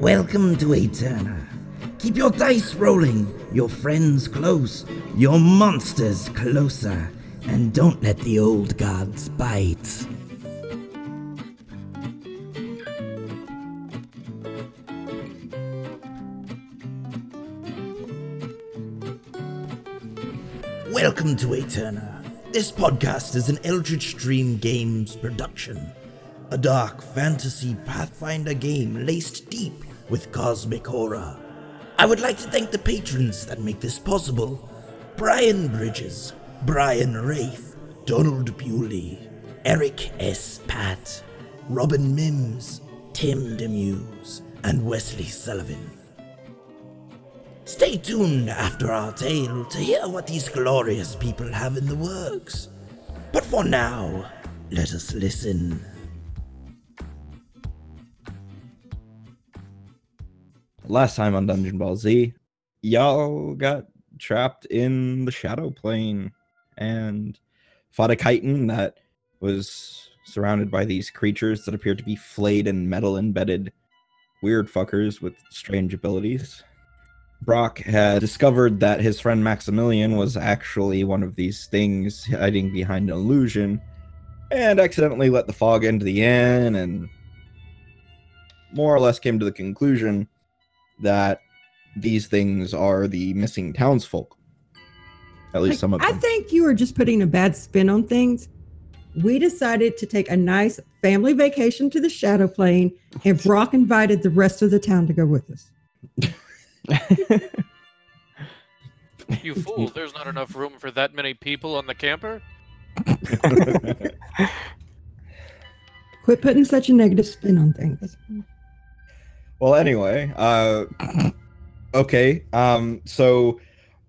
Welcome to Eterna. Keep your dice rolling, your friends close, your monsters closer, and don't let the old gods bite. Welcome to Eterna. This podcast is an Eldritch Dream Games production. A dark fantasy Pathfinder game laced deep with cosmic horror. I would like to thank the patrons that make this possible Brian Bridges, Brian Rafe, Donald Bewley, Eric S. Pat, Robin Mims, Tim Demuse, and Wesley Sullivan. Stay tuned after our tale to hear what these glorious people have in the works. But for now, let us listen. Last time on Dungeon Ball Z, y'all got trapped in the shadow plane and fought a kyton that was surrounded by these creatures that appeared to be flayed and metal embedded weird fuckers with strange abilities. Brock had discovered that his friend Maximilian was actually one of these things hiding behind an illusion and accidentally let the fog into the inn and more or less came to the conclusion that these things are the missing townsfolk. At least Like, some of them. I think you are just putting a bad spin on things. We decided to take a nice family vacation to the Shadow Plane, and Brock invited the rest of the town to go with us. You fool, there's not enough room for that many people on the camper. Quit putting such a negative spin on things. Well, anyway, uh, okay. Um, so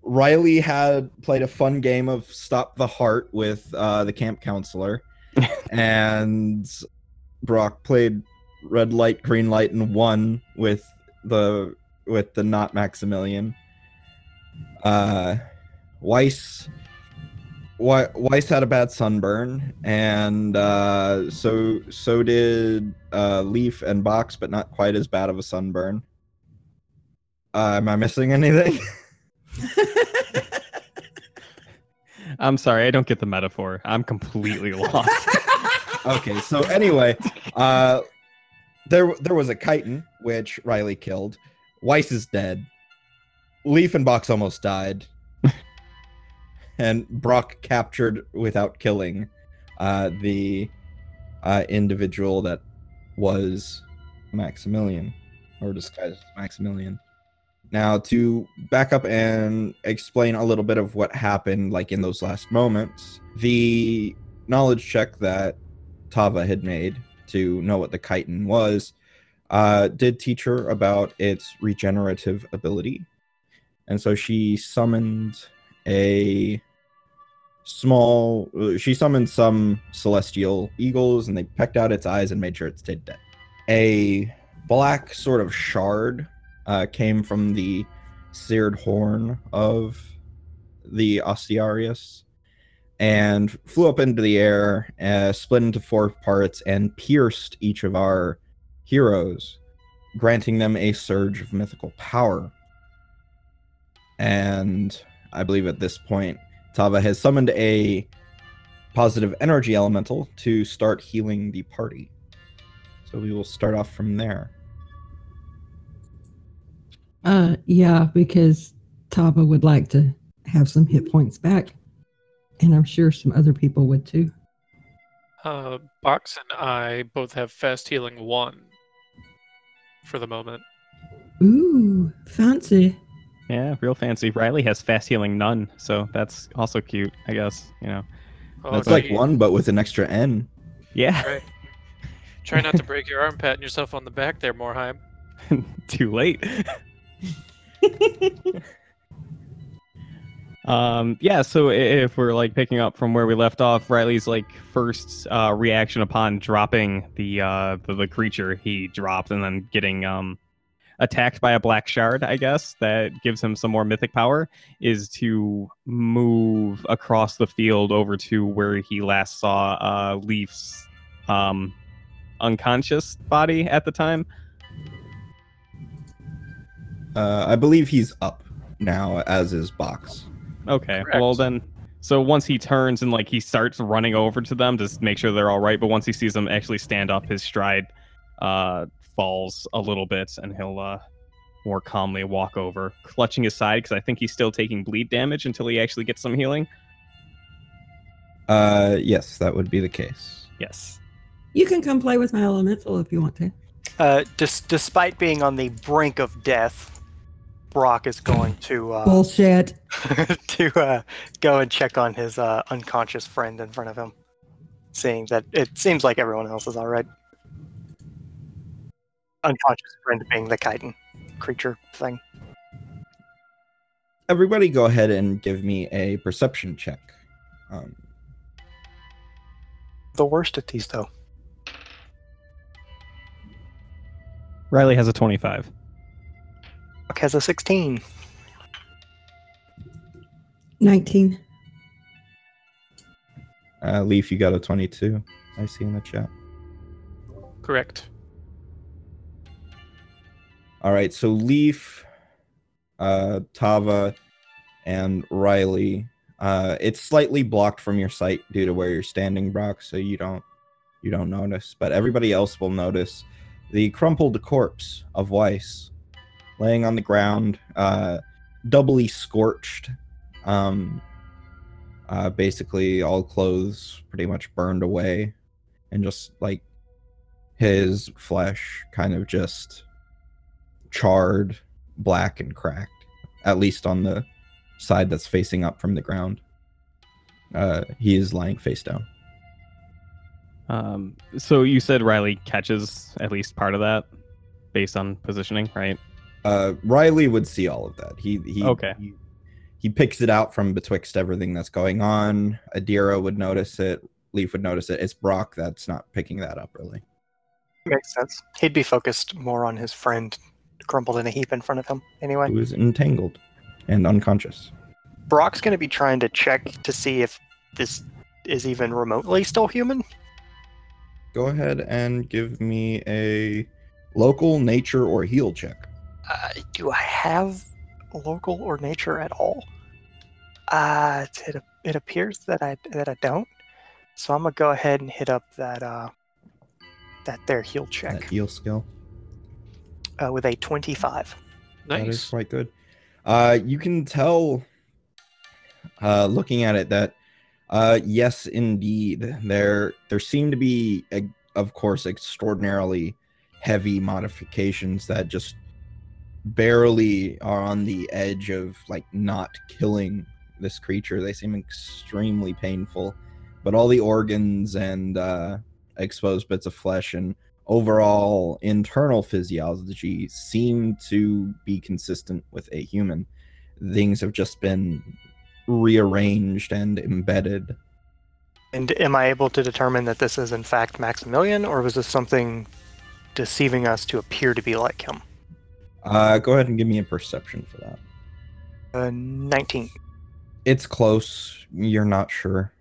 Riley had played a fun game of Stop the Heart with uh, the camp counselor, and Brock played Red Light, Green Light, and won with the with the not Maximilian. Uh, Weiss Wei- Weiss had a bad sunburn, and uh, so so did uh, Leaf and Box, but not quite as bad of a sunburn. Uh, am I missing anything? I'm sorry, I don't get the metaphor. I'm completely lost. okay, so anyway, uh, there there was a kyton which Riley killed. Weiss is dead. Leaf and Box almost died, and Brock captured without killing uh, the uh, individual that was Maximilian, or disguised as Maximilian. Now, to back up and explain a little bit of what happened, like in those last moments, the knowledge check that Tava had made to know what the kyton was, uh, did teach her about its regenerative ability. And so she summoned a small, uh, she summoned some celestial eagles and they pecked out its eyes and made sure it stayed dead. A black sort of shard uh, came from the seared horn of the Ostiarius and flew up into the air, uh, split into four parts, and pierced each of our heroes, granting them a surge of mythical power. And I believe at this point, Tava has summoned a positive energy elemental to start healing the party. So we will start off from there. Uh, yeah, because Tava would like to have some hit points back, and I'm sure some other people would too. Uh, Box and I both have fast healing one for the moment. Ooh, fancy. Yeah, real fancy. Riley has fast healing none, so that's also cute, I guess. You know. Oh, That's like one, but with an extra N. Yeah. Right. Try not to break your arm, patting yourself on the back there, Morheim. Too late. um yeah so if we're like picking up from where we left off riley's like first uh reaction upon dropping the uh the, the creature he dropped and then getting um attacked by a black shard i guess that gives him some more mythic power is to move across the field over to where he last saw uh leaf's um unconscious body at the time Uh, I believe he's up now, as is Box. Okay. Correct. Well then, so once he turns and like he starts running over to them to make sure they're all right, but once he sees them actually stand up, his stride uh, falls a little bit, and he'll uh, more calmly walk over, clutching his side because I think he's still taking bleed damage until he actually gets some healing. Uh, yes, that would be the case. Yes. You can come play with my elemental if you want to. Uh, dis- despite being on the brink of death, Brock is going to uh, Bullshit. to uh, go and check on his uh, unconscious friend in front of him, seeing that it seems like everyone else is all right. Unconscious friend being the kyton creature thing. Everybody, go ahead and give me a perception check. Um, The worst at these, though. Riley has a 25. Brock has a 16. 19. uh, Leaf, you got a 22. I see in the chat. Correct. All right, so Leaf, uh, Tava, and Riley. Uh, it's slightly blocked from your sight due to where you're standing, Brock, so you don't you don't notice. But everybody else will notice the crumpled corpse of Weiss laying on the ground, uh, doubly scorched. Um, uh, basically, all clothes pretty much burned away, and just like his flesh kind of just charred, black, and cracked, at least on the side that's facing up from the ground. Uh, he is lying face down. Um, so you said Riley catches at least part of that based on positioning, right? Uh, Riley would see all of that. He he Okay. He, he picks it out from betwixt everything that's going on. Adira would notice it. Leaf would notice it. It's Brock that's not picking that up really. Makes sense. He'd be focused more on his friend crumpled in a heap in front of him. Anyway, Who is entangled and unconscious. Brock's going to be trying to check to see if this is even remotely still human. Go ahead and give me a local nature or heal check. Uh, do I have local or nature at all? Uh, it, it appears that I that I don't. So I'm gonna go ahead and hit up that uh that there heal That check heal skill. Uh, with a 25. That is quite good. Uh, you can tell, uh, looking at it, that uh, yes, indeed, there there seem to be, of course, extraordinarily heavy modifications that just barely are on the edge of like not killing this creature. They seem extremely painful, but all the organs and uh, exposed bits of flesh and overall internal physiology seem to be consistent with a human. Things have just been rearranged and embedded. And am I able to determine that this is in fact Maximilian, or was this something deceiving us to appear to be like him? Uh, go ahead and give me a perception for that. Uh, 19. It's close. You're not sure.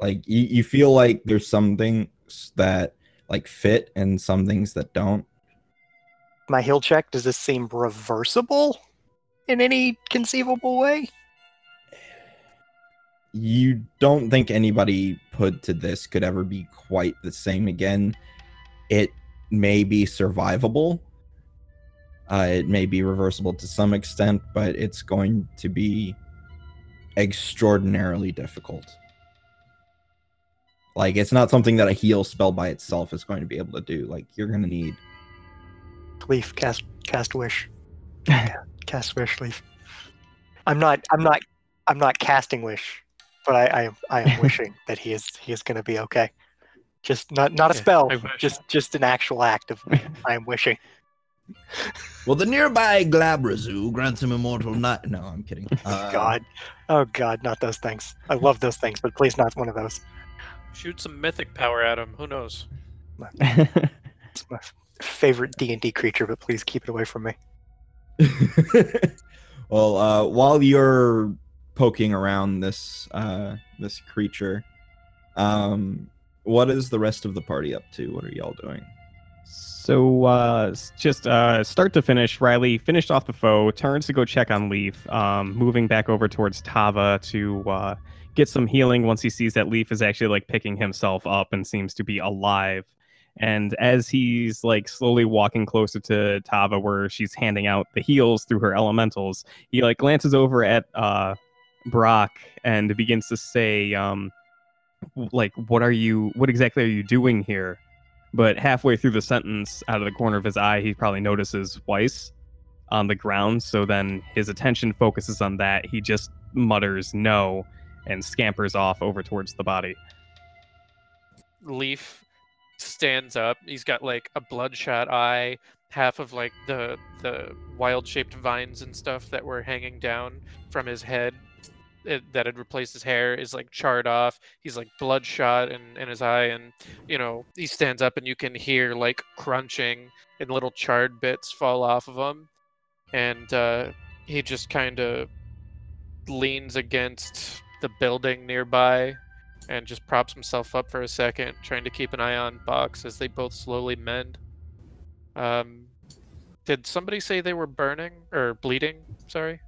Like you, you feel like there's some things that like fit and some things that don't. My heal check, does this seem reversible in any conceivable way? you don't think anybody put to this could ever be quite the same again. It may be survivable. Uh, it may be reversible to some extent, but it's going to be extraordinarily difficult. Like it's not something that a heal spell by itself is going to be able to do. Like you're gonna need Leaf, cast cast wish. cast wish, leaf. I'm not I'm not I'm not casting wish, but I I, am- I am wishing that he is he is gonna be okay. Just not not a spell, I just just an actual act of I am wishing. Well, the nearby Glabrezu grants him immortal night. no, I'm kidding. Uh, God. Oh God, not those things. I love those things, but please not one of those. Shoot some mythic power at him. Who knows? It's my favorite D and D creature, but please keep it away from me. well, uh, while you're poking around this uh, this creature, um, what is the rest of the party up to? What are y'all doing? So uh, just uh, start to finish, Riley finished off the foe, turns to go check on Leaf, um, moving back over towards Tava to uh, get some healing once he sees that Leaf is actually like picking himself up and seems to be alive. And as he's like slowly walking closer to Tava, where she's handing out the heals through her elementals, he like glances over at uh, Brock and begins to say, um, like, "What are you? What exactly are you doing here?" But halfway through the sentence, out of the corner of his eye, he probably notices Weiss on the ground. So then his attention focuses on that. He just mutters no and scampers off over towards the body. Leaf stands up. He's got like a bloodshot eye, half of like the the wild shaped vines and stuff that were hanging down from his head it, that had replaced his hair is like charred off. He's like bloodshot in, in his eye, and you know he stands up, and you can hear like crunching and little charred bits fall off of him, and uh, he just kind of leans against the building nearby and just props himself up for a second, trying to keep an eye on Box as they both slowly mend. Um, did somebody say they were burning or bleeding? Sorry.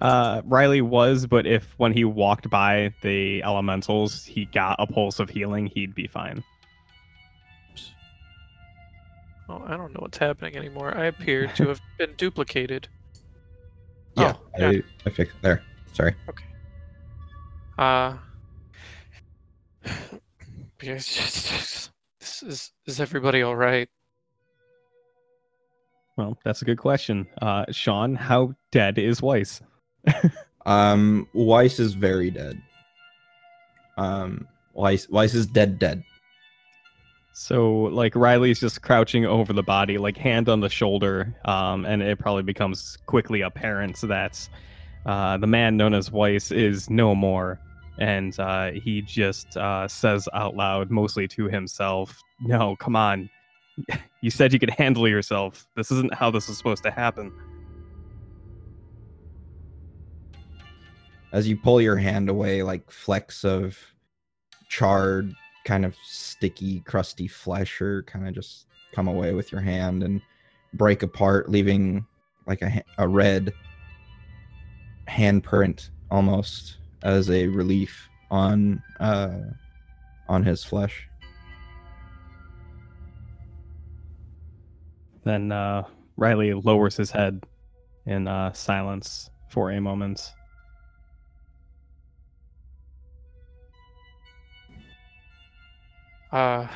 Uh, Riley was, but if when he walked by the elementals, he got a pulse of healing, he'd be fine. Oh, I don't know what's happening anymore. I appear to have been duplicated. Yeah, Oh, yeah. I, I fixed there. Sorry. Okay. Uh, yes, this is is everybody all right? Well, that's a good question. Uh, Sean, how dead is Weiss? Um, Weiss is very dead. Um, Weiss, Weiss is dead, dead. So, like, Riley's just crouching over the body, like, hand on the shoulder, um, and it probably becomes quickly apparent that uh, the man known as Weiss is no more. And uh, he just uh, says out loud, mostly to himself, No, come on. You said you could handle yourself. This isn't how this is supposed to happen. As you pull your hand away, like flecks of charred, kind of sticky, crusty flesh, or kind of just come away with your hand and break apart, leaving like a a red handprint almost as a relief on uh on his flesh. Then uh, Riley lowers his head in uh, silence for a moment. Uh,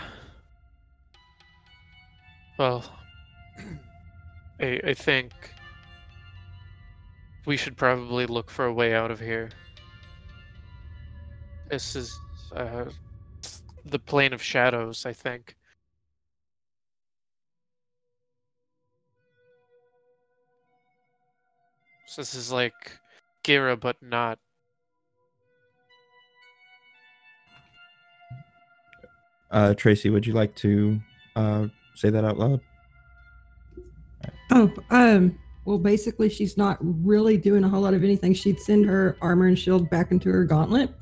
well, I, I think we should probably look for a way out of here. This is uh, the plane of shadows, I think. So this is like Gira, but not. Uh, Tracy, would you like to uh say that out loud? Oh, um, well, basically, she's not really doing a whole lot of anything. She'd send her armor and shield back into her gauntlet.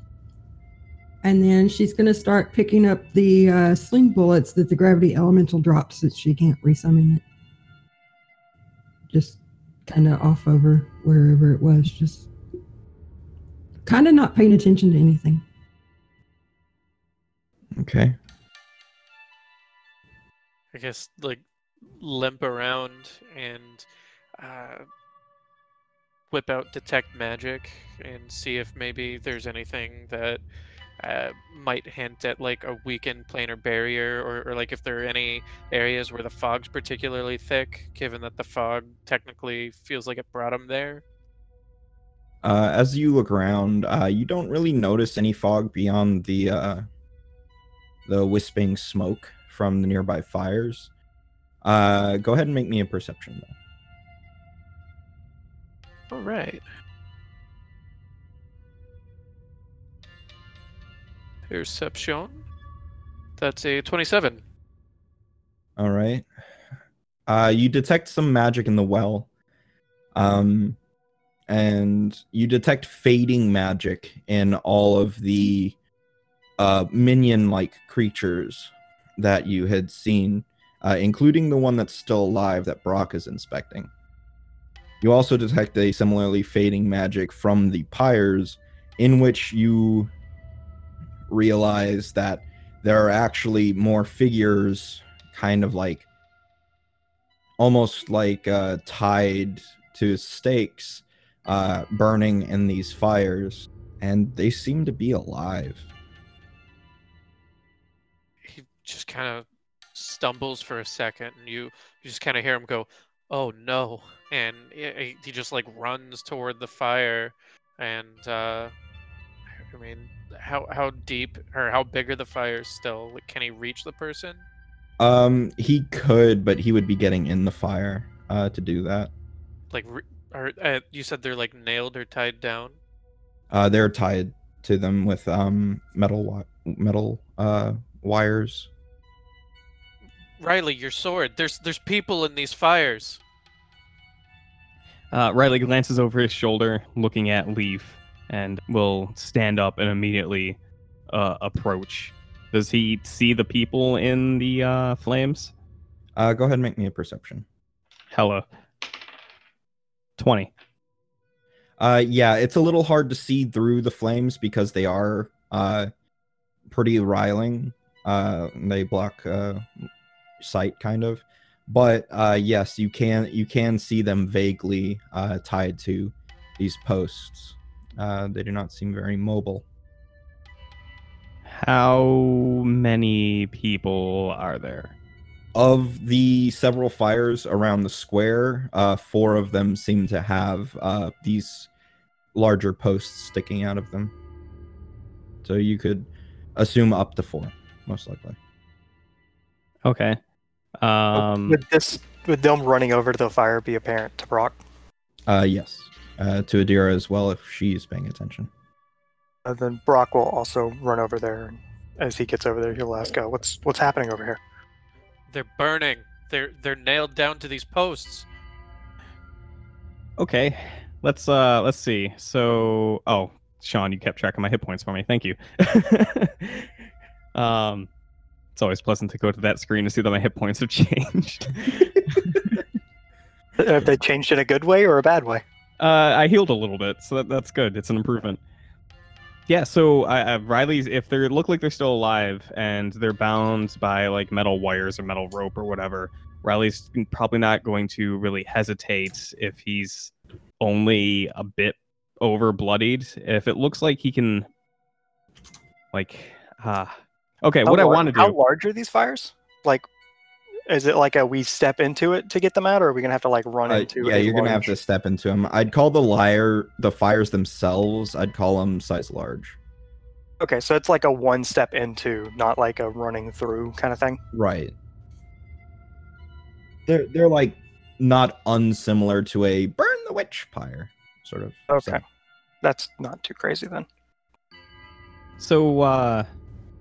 And then she's going to start picking up the uh, sling bullets that the gravity elemental drops that she can't resummon it. Just kind of off over wherever it was. Just kind of not paying attention to anything. Okay. I guess like limp around and uh, whip out detect magic and see if maybe there's anything that uh, might hint at like a weakened planar barrier or, or like if there are any areas where the fog's particularly thick given that the fog technically feels like it brought them there Uh, as you look around, uh, you don't really notice any fog beyond the uh, the wisping smoke from the nearby fires. Uh, go ahead and make me a perception though. All right perception that's a 27 All right. Uh, you detect some magic in the well. Um, and you detect fading magic in all of the uh, minion like creatures that you had seen, uh, including the one that's still alive that Brock is inspecting. You also detect a similarly fading magic from the pyres, in which you realize that there are actually more figures, kind of like almost like uh, tied to stakes, uh, burning in these fires, and they seem to be alive. He just kind of stumbles for a second, and you, you just kind of hear him go, "Oh no!" And he, just like runs toward the fire, and uh, I mean, how how deep or how big are the fires still? Like, can he reach the person? Um, he could, but he would be getting in the fire uh, to do that. Like, re- or uh, you said they're like nailed or tied down? Uh, they're tied to them with um metal wi- metal uh wires. Riley, your sword. There's there's people in these fires. Uh, Riley glances over his shoulder, looking at Leaf, and will stand up and immediately uh, approach. Does he see the people in the uh, flames? Uh, go ahead and make me a perception. Hella. 20. Uh, yeah, it's a little hard to see through the flames because they are uh pretty riling. Uh, they block uh sight kind of, but uh, yes, you can you can see them vaguely uh tied to these posts. Uh, they do not seem very mobile. How many people are there? Of the several fires around the square, uh, four of them seem to have uh, these larger posts sticking out of them. So you could assume up to four, most likely. Okay. Um, would this would them running over to the fire be apparent to Brock? Uh, yes. Uh, to Adira as well if she's paying attention. Uh, then Brock will also run over there, and as he gets over there, he'll ask, uh, "What's what's happening over here?" They're burning. They're they're nailed down to these posts. okay. Let's uh let's see. So oh, Sean, you kept track of my hit points for me. Thank you. um it's always pleasant to go to that screen to see that my hit points have changed. Have they changed in a good way or a bad way? Uh, I healed a little bit, so that, that's good. It's an improvement. Yeah, so uh, Riley's if they look like they're still alive and they're bound by like metal wires or metal rope or whatever, Riley's probably not going to really hesitate if he's only a bit over bloodied. If it looks like he can, like, ah, okay. How what I want to do? How large are these fires? Like, is it like a we step into it to get them out, or are we gonna have to like run Uh, into? yeah, a you're gonna have to step into them. I'd call the liar the fires themselves. I'd call them size large. Okay, so it's like a one step into, not like a running through kind of thing. Right. They're they're like not unsimilar to a burn the witch pyre sort of. Okay, setup. that's not too crazy then. So, uh,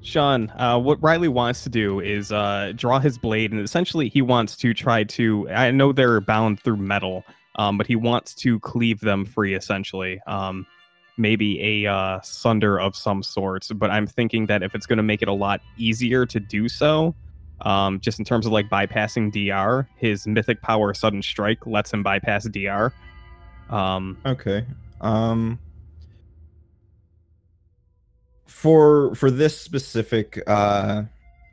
Sean, uh, what Riley wants to do is uh, draw his blade, and essentially he wants to try to. I know they're bound through metal, um, but he wants to cleave them free, essentially. Um, maybe a uh, sunder of some sorts. But I'm thinking that if it's going to make it a lot easier to do so, um, just in terms of like bypassing DR, his mythic power sudden strike lets him bypass DR. Um, Okay. Um for for this specific uh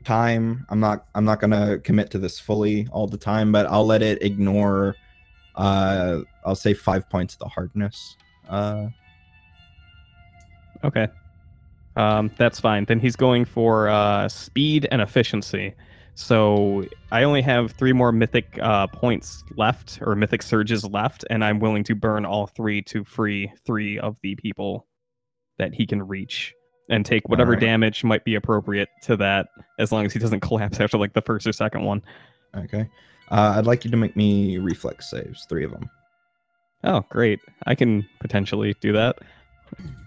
time, I'm not I'm not to commit to this fully all the time, but I'll let it ignore uh I'll say 5 points of the hardness. Uh Okay. Um, that's fine. Then he's going for uh, speed and efficiency. So I only have three more mythic uh, points left, or mythic surges left, and I'm willing to burn all three to free three of the people that he can reach and take whatever Alright. damage might be appropriate to that, as long as he doesn't collapse after like the first or second one. okay. Uh I'd like you to make me reflex saves, 3 of them. Oh, great! I can potentially do that.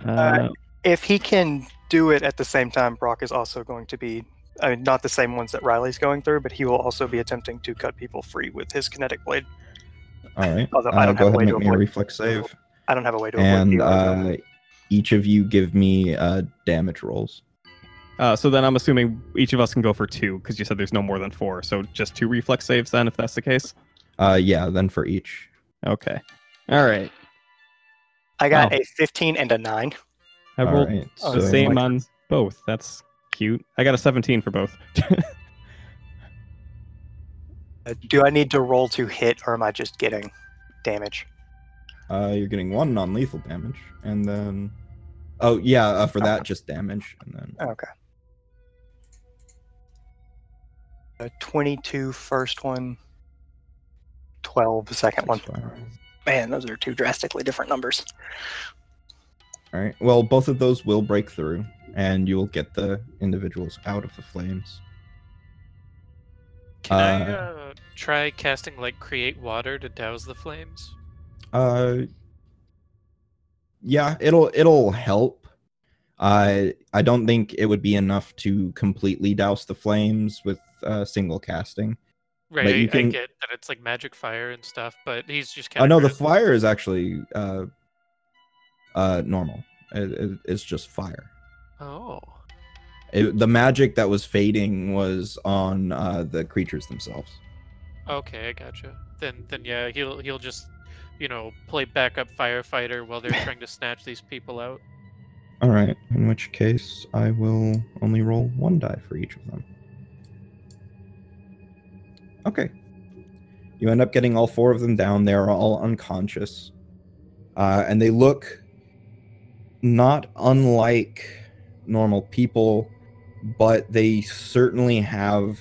Uh, If he can do it at the same time, Brock is also going to be. I mean, not the same ones that Riley's going through, but he will also be attempting to cut people free with his kinetic blade. All right. Although I Uh, don't go have a ahead way and to make me a reflex save. I don't have a way to avoid And DR, though. uh each of you give me uh damage rolls. Uh, so then I'm assuming each of us can go for two because you said there's no more than four. So just two reflex saves then, if that's the case. Uh, yeah, then for each. Okay. All right. I got Wow. a 15 and a 9. I All rolled right, the so- same like- on both. That's cute. I got a 17 for both. Uh, do I need to roll to hit or am I just getting damage? Uh, you're getting one non-lethal damage, and then, oh yeah, uh, for that just damage, and then Okay. Uh, 22 first one, 12 second one. six fire. Man, those are two drastically different numbers. All right. Well, both of those will break through, and you will get the individuals out of the flames. Can I Uh, uh, try casting like create water to douse the flames? Uh, yeah, it'll it'll help. I I don't think it would be enough to completely douse the flames with uh, single casting. Right, you I- I can- get that it's like magic fire and stuff, but he's just Oh kind no, of the fire is actually uh, uh, normal. It, it- it's just fire. Oh, It, the magic that was fading was on uh, the creatures themselves. okay, I gotcha. Then, then yeah, he'll he'll just, you know, play backup firefighter while they're trying to snatch these people out. All right. In which case, I will only roll one die for each of them. Okay. You end up getting all four of them down. They are all unconscious, uh, and they look not unlike normal people, but they certainly have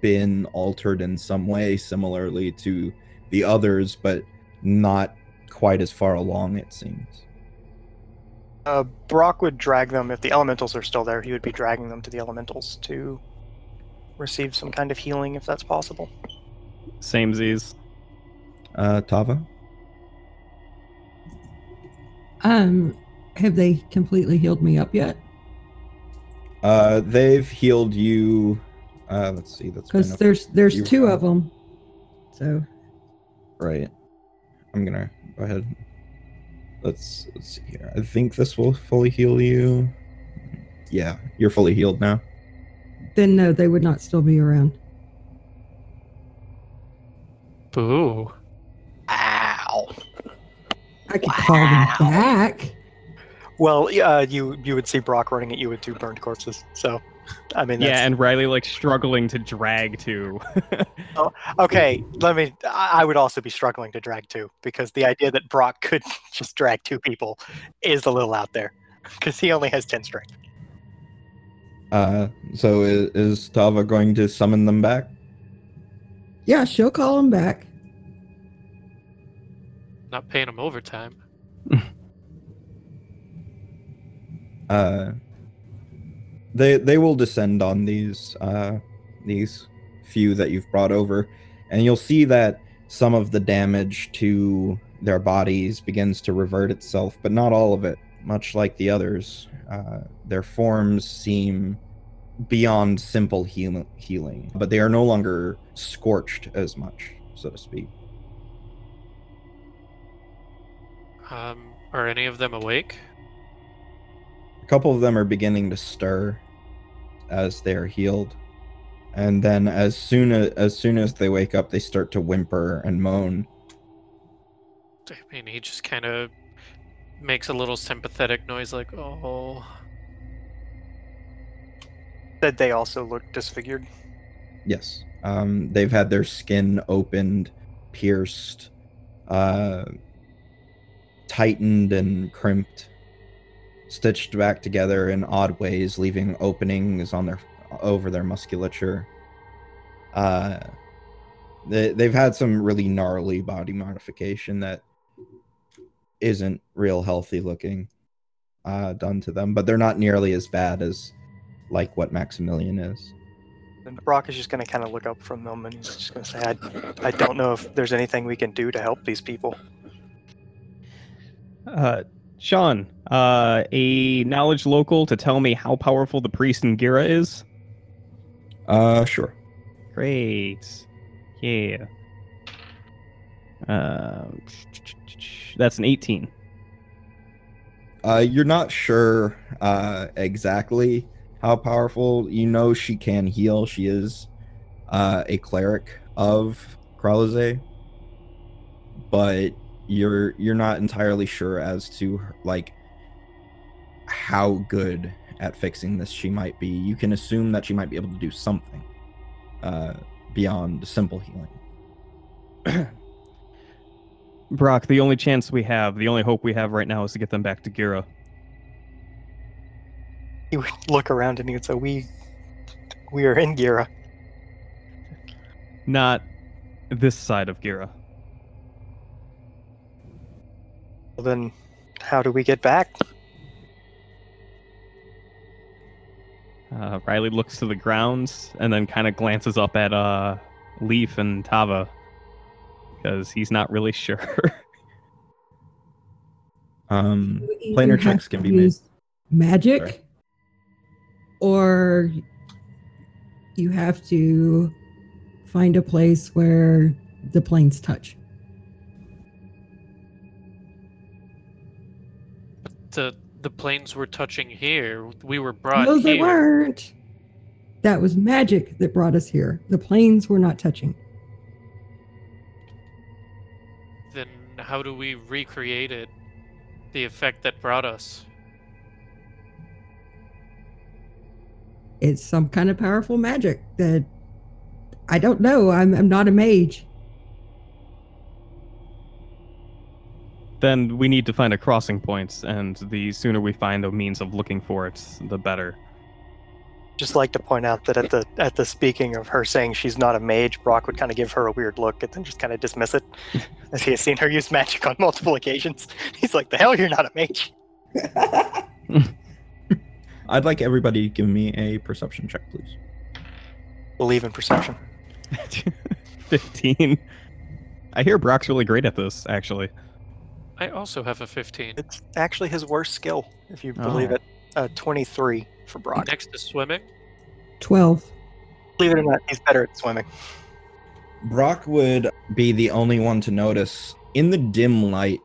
been altered in some way, similarly to the others, but not quite as far along. It seems. Uh, Brock would drag them, if the elementals are still there, he would be dragging them to the elementals to receive some kind of healing if that's possible. Same Z's. Uh, Tava. Um, have they completely healed me up yet? Uh, they've healed you. Uh, let's see. That's Because there's there's you- two of them. So right. I'm gonna go ahead. Let's let's see here. I think this will fully heal you. Yeah, you're fully healed now. then no, they would not still be around. Boo. Ow. I could call them back. Well, uh, you you would see Brock running at you with two burned corpses. So, I mean, that's, Yeah, and Riley like struggling to drag too. okay. Let me. I I would also be struggling to drag two because the idea that Brock could just drag two people is a little out there because he only has ten strength. Uh, so is, is Tava going to summon them back? Yeah, she'll call them back. Not paying him overtime. Uh, they they will descend on these uh these few that you've brought over, and you'll see that some of the damage to their bodies begins to revert itself, but not all of it. Much like the others, uh, their forms seem beyond simple heal- healing, but they are no longer scorched as much, so to speak. Um, are any of them awake? A couple of them are beginning to stir as they are healed. And then as soon as, as soon as they wake up, they start to whimper and moan. I mean, he just kind of makes a little sympathetic noise, like "oh." That they also look disfigured. Yes. Um, they've had their skin opened, pierced, uh, tightened and crimped, stitched back together in odd ways, leaving openings on their over their musculature. Uh, they, they've had some really gnarly body modification that isn't real healthy looking uh, done to them, but they're not nearly as bad as like what Maximilian is. And Brock is just going to kind of look up from them and he's just going to say, I, I don't know if there's anything we can do to help these people. uh, Sean, uh, a knowledge local to tell me how powerful the priest in Gira is. Uh, sure. Great. Yeah. Uh, that's an 18. Uh, you're not sure uh, exactly. how powerful. You know she can heal. She is uh, a cleric of Kralaze, but you're you're not entirely sure as to like how good at fixing this she might be. You can assume that she might be able to do something uh, beyond simple healing. Brock, the only chance we have, the only hope we have right now is to get them back to Gira. He would look around and he would say, "We, we are in Gira." Not this side of Gira. Well, then, how do we get back? Uh, Riley looks to the grounds and then kind of glances up at uh, Leaf and Tava because he's not really sure. Um, You planar checks can be made. Magic, Sorry. or you have to find a place where the planes touch. The the planes were touching here. We were brought no, they here. weren't. That was magic that brought us here. The planes were not touching. Then how do we recreate it? The effect that brought us. It's some kind of powerful magic that I don't know. I'm, I'm not a mage. Then we need to find a crossing point, and the sooner we find a means of looking for it, the better. Just like to point out that at the at the speaking of her saying she's not a mage, Brock would kind of give her a weird look and then just kind of dismiss it, as he has seen her use magic on multiple occasions. He's like, "The hell, you're not a mage." I'd like everybody to give me a perception check, please. Believe in perception. 15. I hear Brock's really great at this, actually. I also have a 15. It's actually his worst skill, if you believe Oh. it. Uh, 23 for Brock. Next to swimming. 12. Believe it or not, he's better at swimming. Brock would be the only one to notice in the dim light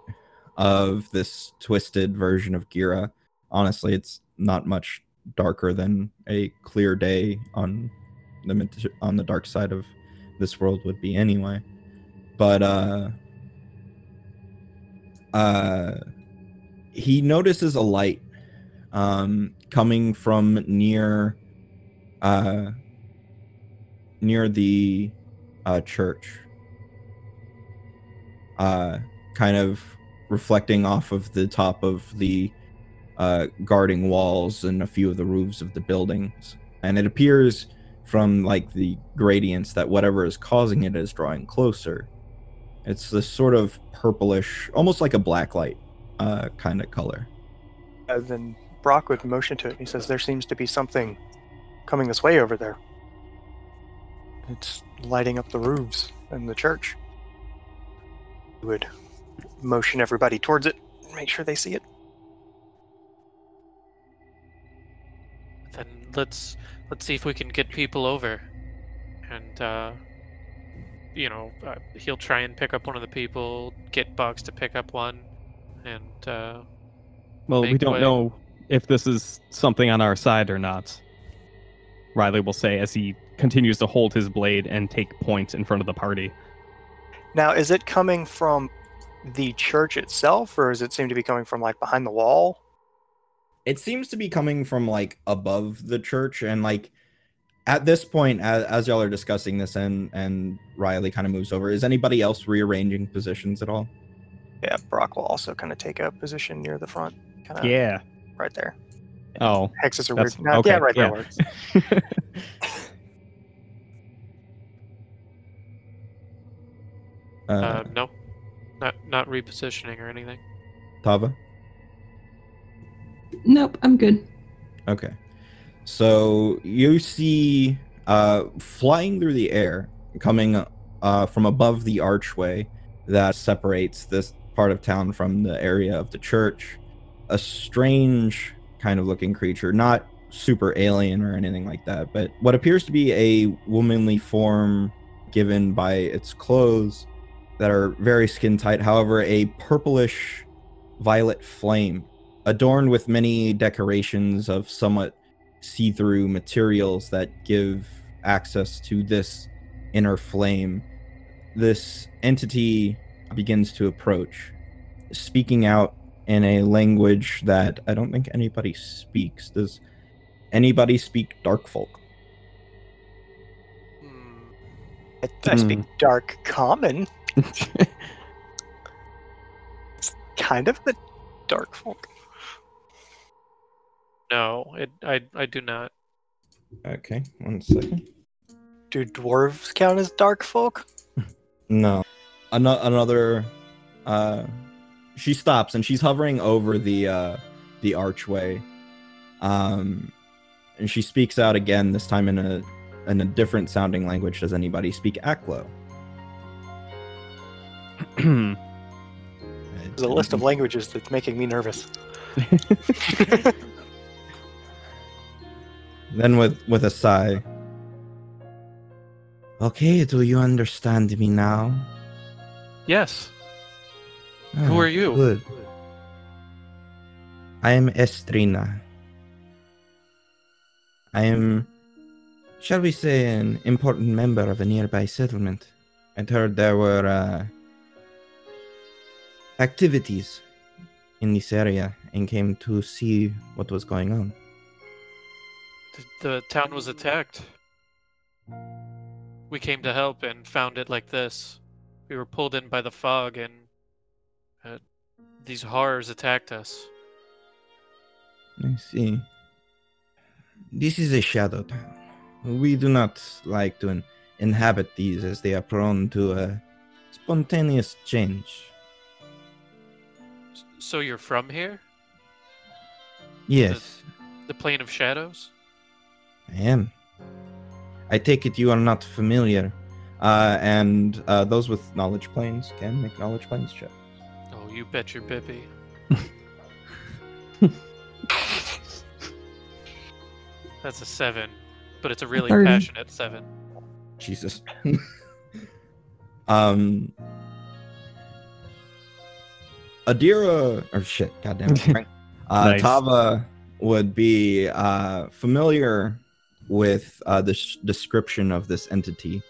of this twisted version of Gira. Honestly, it's not much darker than a clear day on the on the dark side of this world would be anyway. But uh uh he notices a light um coming from near uh near the uh, church. Uh, kind of reflecting off of the top of the uh, guarding walls and a few of the roofs of the buildings. And it appears from like the gradients that whatever is causing it is drawing closer. It's this sort of purplish, almost like a black light uh, kind of color. Uh, then Brock would motion to it. He says, "There seems to be something coming this way over there. It's lighting up the roofs in the church." He would motion everybody towards it, make sure they see it. Then let's let's see if we can get people over, and uh, you know uh, he'll try and pick up one of the people, get Bugs to pick up one, and uh, Well, we don't way. know if this is something on our side or not. Riley will say as he continues to hold his blade and take point in front of the party. Now, is it coming from the church itself, or does it seem to be coming from like behind the wall? it seems to be coming from like above the church and like at this point as, as y'all are discussing this and and riley kind of moves over is anybody else rearranging positions at all Yeah, Brock will also kind of take a position near the front, kind of Yeah. right there. Oh. Hexes are That's- weird. No, okay, yeah, right yeah. there works. uh, uh, no, not not repositioning or anything. tava Nope, I'm good. okay so you see uh flying through the air coming uh from above the archway that separates this part of town from the area of the church. A strange kind of looking creature not super alien or anything like that but what appears to be a womanly form given by its clothes that are very skin tight however a purplish violet flame adorned with many decorations of somewhat see-through materials that give access to this inner flame, this entity begins to approach, speaking out in a language that I don't think anybody speaks. Does anybody speak Darkfolk? Hmm. I, I speak dark common. It's kind of the dark folk. No, it, I I do not. Okay, one second. Do dwarves count as dark folk? No. Ano- another uh she stops and she's hovering over the uh the archway. Um and she speaks out again this time in a in a different sounding language. Does anybody speak Aklo? There's a list of languages that's making me nervous. Then with with a sigh. Okay, do you understand me now? Yes. Who Ah, are you? Good. I am Estrina. I am, shall we say, an important member of a nearby settlement. I'd heard there were uh, activities in this area and came to see what was going on. The, the town was attacked. We came to help and found it like this. We were pulled in by the fog and uh, these horrors attacked us. I see. This is a shadow town. We do not like to in- inhabit these as they are prone to a spontaneous change. So you're from here? Yes, The plane of shadows? I am. I take it you are not familiar. Uh, and uh, those with knowledge planes can make knowledge planes check. Oh, you bet your bippy. That's a seven, but it's a really 30. passionate seven. Jesus. um. Adira, or shit, goddamn it, Uh, Nice. Tava would be uh, familiar with uh, the sh- description of this entity,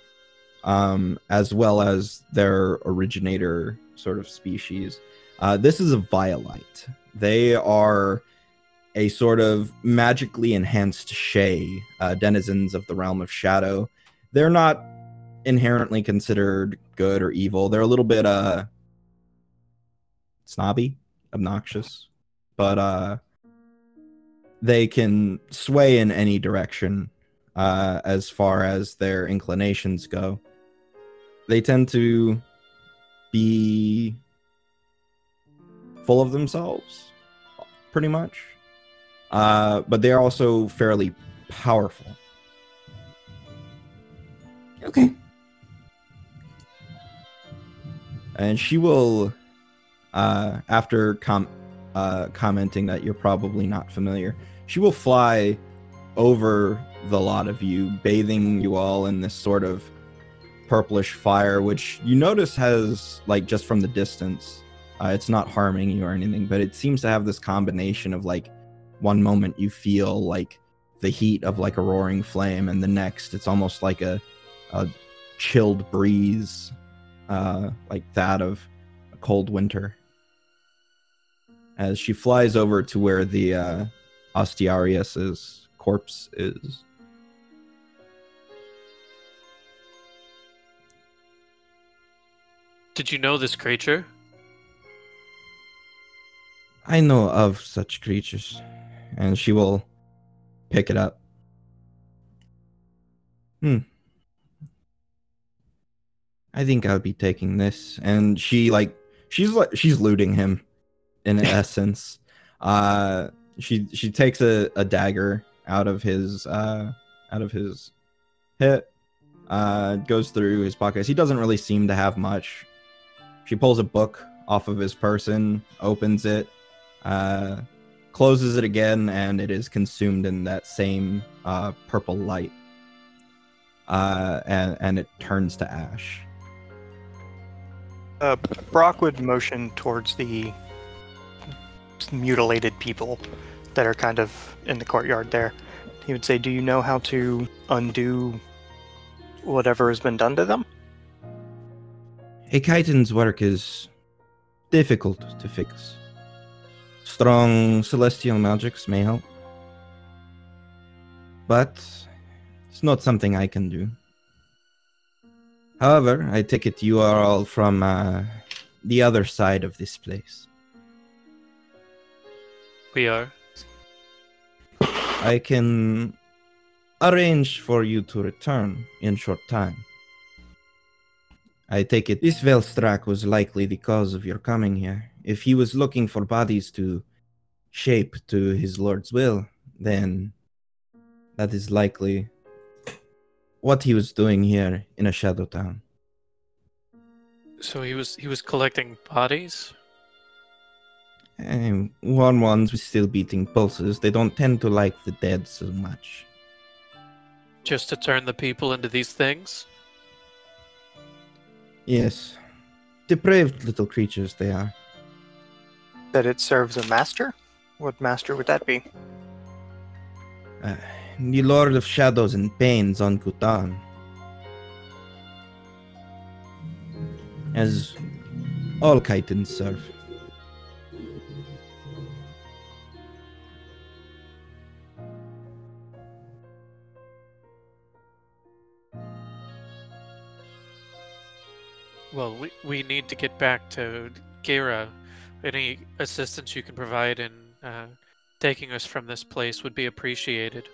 um, as well as their originator sort of species. Uh, this is a violite. They are a sort of magically enhanced shae, uh, denizens of the realm of shadow. They're not inherently considered good or evil. They're a little bit uh snobby, obnoxious, but uh they can sway in any direction uh as far as their inclinations go. They tend to be full of themselves pretty much. Uh but they're also fairly powerful. Okay. and she will uh after com uh commenting that you're probably not familiar she will fly over the lot of you bathing you all in this sort of purplish fire which you notice has like just from the distance uh, it's not harming you or anything but it seems to have this combination of like one moment you feel like the heat of like a roaring flame and the next it's almost like a a chilled breeze uh, like that of a cold winter. As she flies over to where the uh, Ostiarius's corpse is. Did you know this creature? I know of such creatures, and she will pick it up. Hmm. I think I'll be taking this, and she like she's like she's looting him, in essence. Uh, she she takes a, a dagger out of his uh out of his hip, uh, goes through his pockets. He doesn't really seem to have much. She pulls a book off of his person, opens it, uh, closes it again, and it is consumed in that same uh, purple light. Uh, and, and it turns to ash. Uh, Brock would motion towards the mutilated people that are kind of in the courtyard there, he would say, "Do you know how to undo whatever has been done to them?" A kyton's work is difficult to fix. Strong celestial magics may help. But it's not something I can do. However, I take it you are all from uh, the other side of this place. We are. I can arrange for you to return in short time. I take it this velstrac was likely the cause of your coming here. If he was looking for bodies to shape to his lord's will, then that is likely what he was doing here in a shadow town. So he was he was collecting bodies. And warm ones with still beating pulses, they don't tend to like the dead so much. Just to turn the people into these things? Yes. Depraved little creatures they are. That it serves a master. What master would that be? Uh, the Lord of Shadows and Pain Zon-Kuthon. As all kytons serve. Well, we, we need to get back to Gera. Any assistance you can provide in uh, taking us from this place would be appreciated.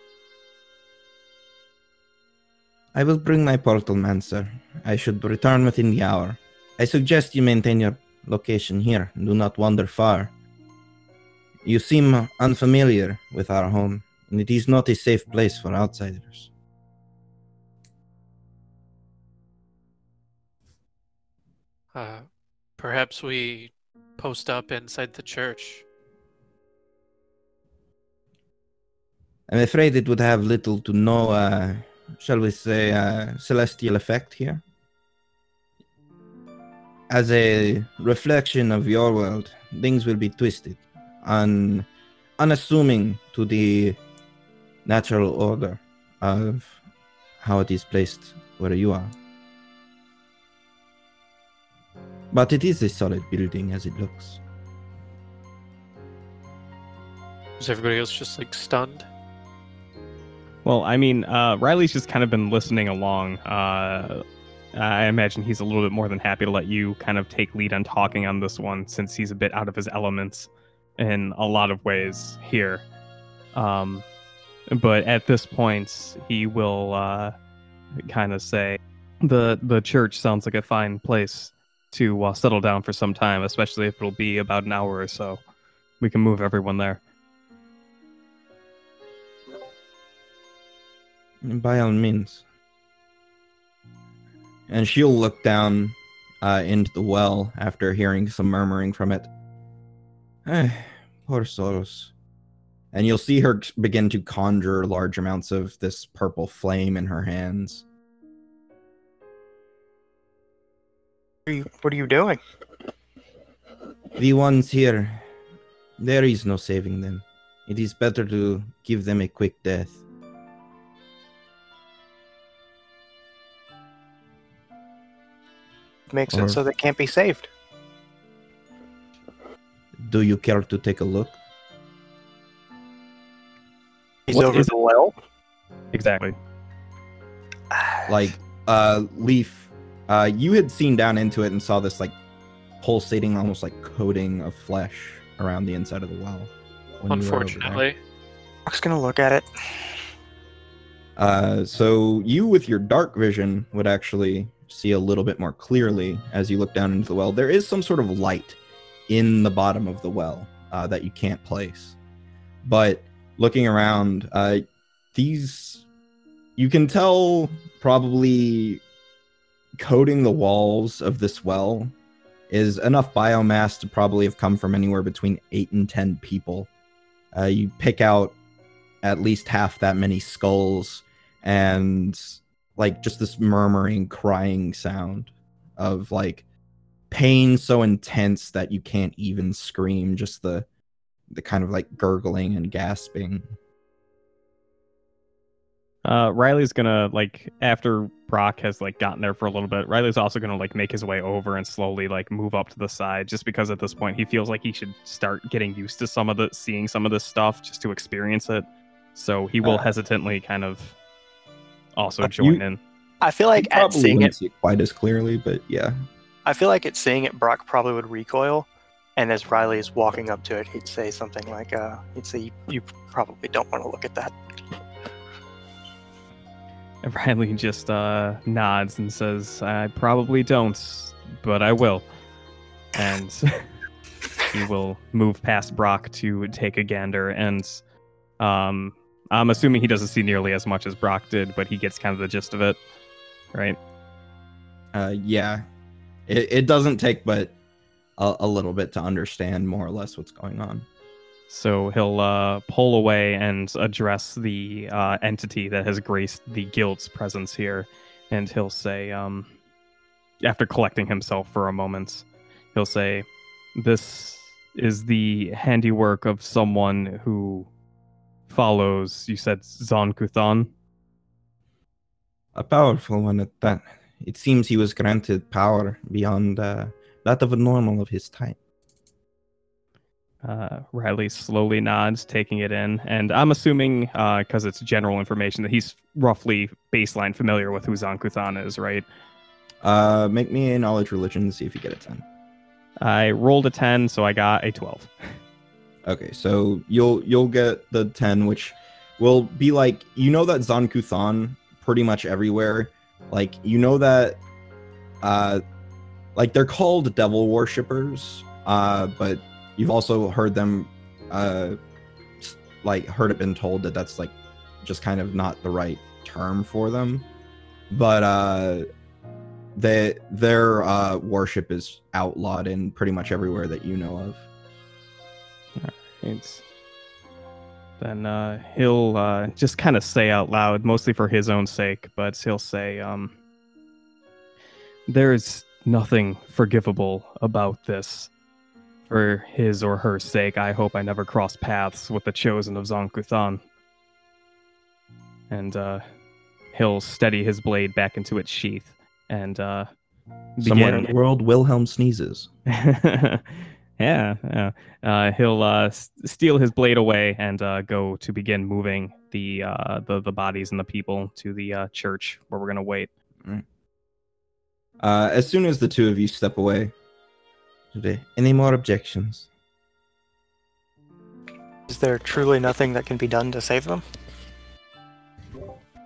I will bring my portal man, sir. I should return within the hour. I suggest you maintain your location here. Do not wander far. You seem unfamiliar with our home, and it is not a safe place for outsiders. Uh, perhaps we post up inside the church. I'm afraid it would have little to no, uh, shall we say, uh, celestial effect here. As a reflection of your world, things will be twisted, un- unassuming to the natural order of how it is placed where you are. But it is a solid building as it looks. Is everybody else just like stunned? Well, I mean, uh, Riley's just kind of been listening along. Uh, I imagine he's a little bit more than happy to let you kind of take lead on talking on this one, since he's a bit out of his elements in a lot of ways here. Um, but at this point, he will uh, kind of say, "the The church sounds like a fine place to uh, settle down for some time, especially if it'll be about an hour or so. We can move everyone there." By all means. And she'll look down uh, into the well after hearing some murmuring from it. Eh, poor. And you'll see her begin to conjure large amounts of this purple flame in her hands. Are you, what are you doing? The ones here, there is no saving them. It is better to give them a quick death. Makes Or- it so they can't be saved. Do you care to take a look? He's What over is the well. Exactly. like uh leaf uh you had seen down into it and saw this like pulsating almost like coating of flesh around the inside of the well when you were over there. Unfortunately. Rock's gonna look at it. uh so you with your dark vision would actually see a little bit more clearly as you look down into the well there is some sort of light in the bottom of the well uh, that you can't place but looking around uh these you can tell probably coating the walls of this well is enough biomass to probably have come from anywhere between eight and ten people. Uh, you pick out at least half that many skulls and like just this murmuring, crying sound of like pain so intense that you can't even scream. Just the the kind of like gurgling and gasping. Uh, Riley's gonna like after Brock has like gotten there for a little bit. Riley's also gonna like make his way over and slowly like move up to the side, just because at this point he feels like he should start getting used to some of the seeing some of this stuff just to experience it. So he will Uh, hesitately kind of also uh, join you- in. I feel like at seeing it, see it quite as clearly, but yeah. I feel like at seeing it, Brock probably would recoil, and as Riley is walking up to it, he'd say something like, uh, "He'd say, you, you probably don't want to look at that." And Riley just uh, nods and says, "I probably don't, but I will." And he will move past Brock to take a gander. And um, I'm assuming he doesn't see nearly as much as Brock did, but he gets kind of the gist of it, right? Uh, yeah, it, it doesn't take but a, a little bit to understand more or less what's going on. So he'll uh, pull away and address the uh, entity that has graced the guild's presence here, and he'll say, um, after collecting himself for a moment, he'll say, "This is the handiwork of someone who follows." You said Zon-Kuthon. A powerful one at that. It seems he was granted power beyond uh, that of a normal of his type. Uh, Riley slowly nods, taking it in, and I'm assuming, because it's general information, that he's roughly baseline familiar with who Zon-Kuthon is, right? Uh, make me a knowledge religion to see if you get a 10. I rolled a 10, so I got a 12. Okay, so you'll you'll get the 10, which will be like you know that Zon-Kuthon pretty much everywhere. Like you know that uh like they're called devil worshippers, uh, but you've also heard them uh like heard it been told that that's like just kind of not the right term for them. But uh they their uh worship is outlawed in pretty much everywhere that you know of. It's then uh, he'll uh, just kind of say out loud, mostly for his own sake, but he'll say, um, "There's nothing forgivable about this. For his or her sake, I hope I never cross paths with the chosen of Zon-Kuthon." And uh, he'll steady his blade back into its sheath and uh, Somewhere in the world, Wilhelm sneezes. yeah, yeah. Uh, he'll uh, steal his blade away and uh, go to begin moving the uh, the the bodies and the people to the uh, church where we're gonna wait. Uh, as soon as the two of you step away, today, any more objections? Is there truly nothing that can be done to save them?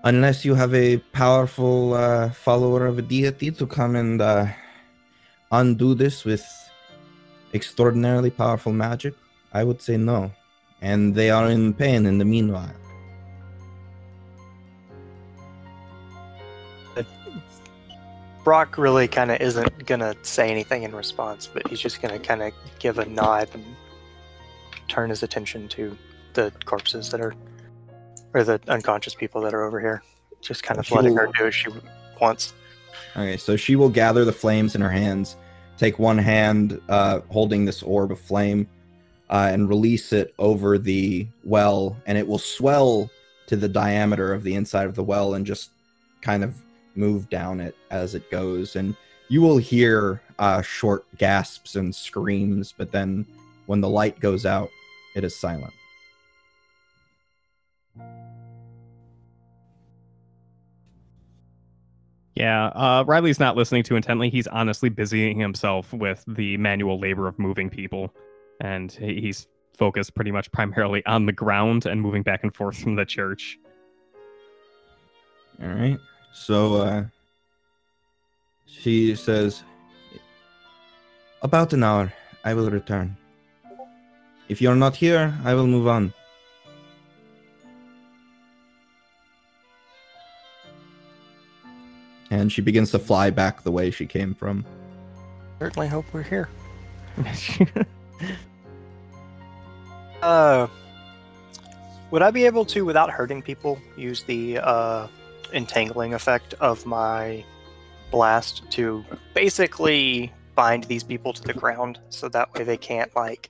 Unless you have a powerful uh, follower of a deity to come and uh, undo this with extraordinarily powerful magic, I would say no. And they are in pain in the meanwhile. Brock really kind of isn't gonna say anything in response, but he's just gonna kind of give a nod and turn his attention to the corpses that are, or the unconscious people that are over here. Just kind of She letting her do as she wants. Okay, so she will gather the flames in her hands, take one hand uh, holding this orb of flame, uh, and release it over the well, and it will swell to the diameter of the inside of the well and just kind of move down it as it goes. And you will hear uh, short gasps and screams, but then when the light goes out, it is silent. Yeah, uh, Riley's not listening too intently. He's honestly busying himself with the manual labor of moving people, and he's focused pretty much primarily on the ground and moving back and forth from the church. All right. So uh she says about an hour I will return. If you're not here, I will move on. And she begins to fly back the way she came from. Certainly hope we're here. Uh, would I be able to, without hurting people, use the uh, entangling effect of my blast to basically bind these people to the ground, so that way they can't like,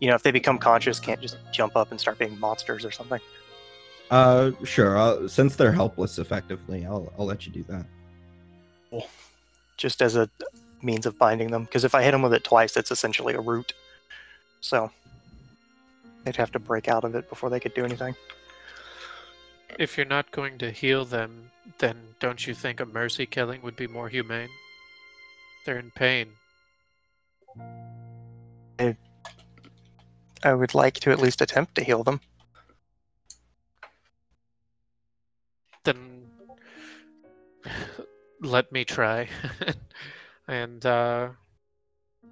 you know, if they become conscious, can't just jump up and start being monsters or something. Uh, sure. Uh, since they're helpless, effectively, I'll I'll let you do that. just as a means of binding them. Because if I hit them with it twice, it's essentially a root. So they'd have to break out of it before they could do anything. If you're not going to heal them, then don't you think a mercy killing would be more humane? They're in pain. I I would like to at least attempt to heal them. Then let me try. and uh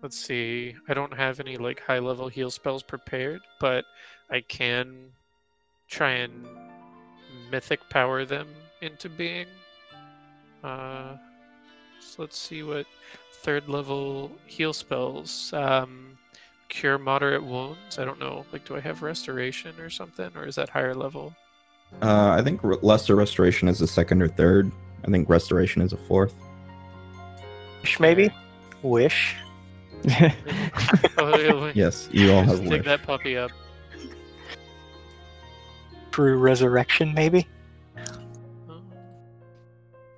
let's see. I don't have any like high level heal spells prepared, but I can try and mythic power them into being. Uh so let's see what third level heal spells. Um cure moderate wounds. I don't know. Like do I have restoration or something or is that higher level? Uh, I think re- lesser restoration is a second or third. I think restoration is a fourth. Wish, maybe? Wish? Oh, yeah, Yes, you all have Just dig wish. that puppy up. True resurrection, maybe? Oh.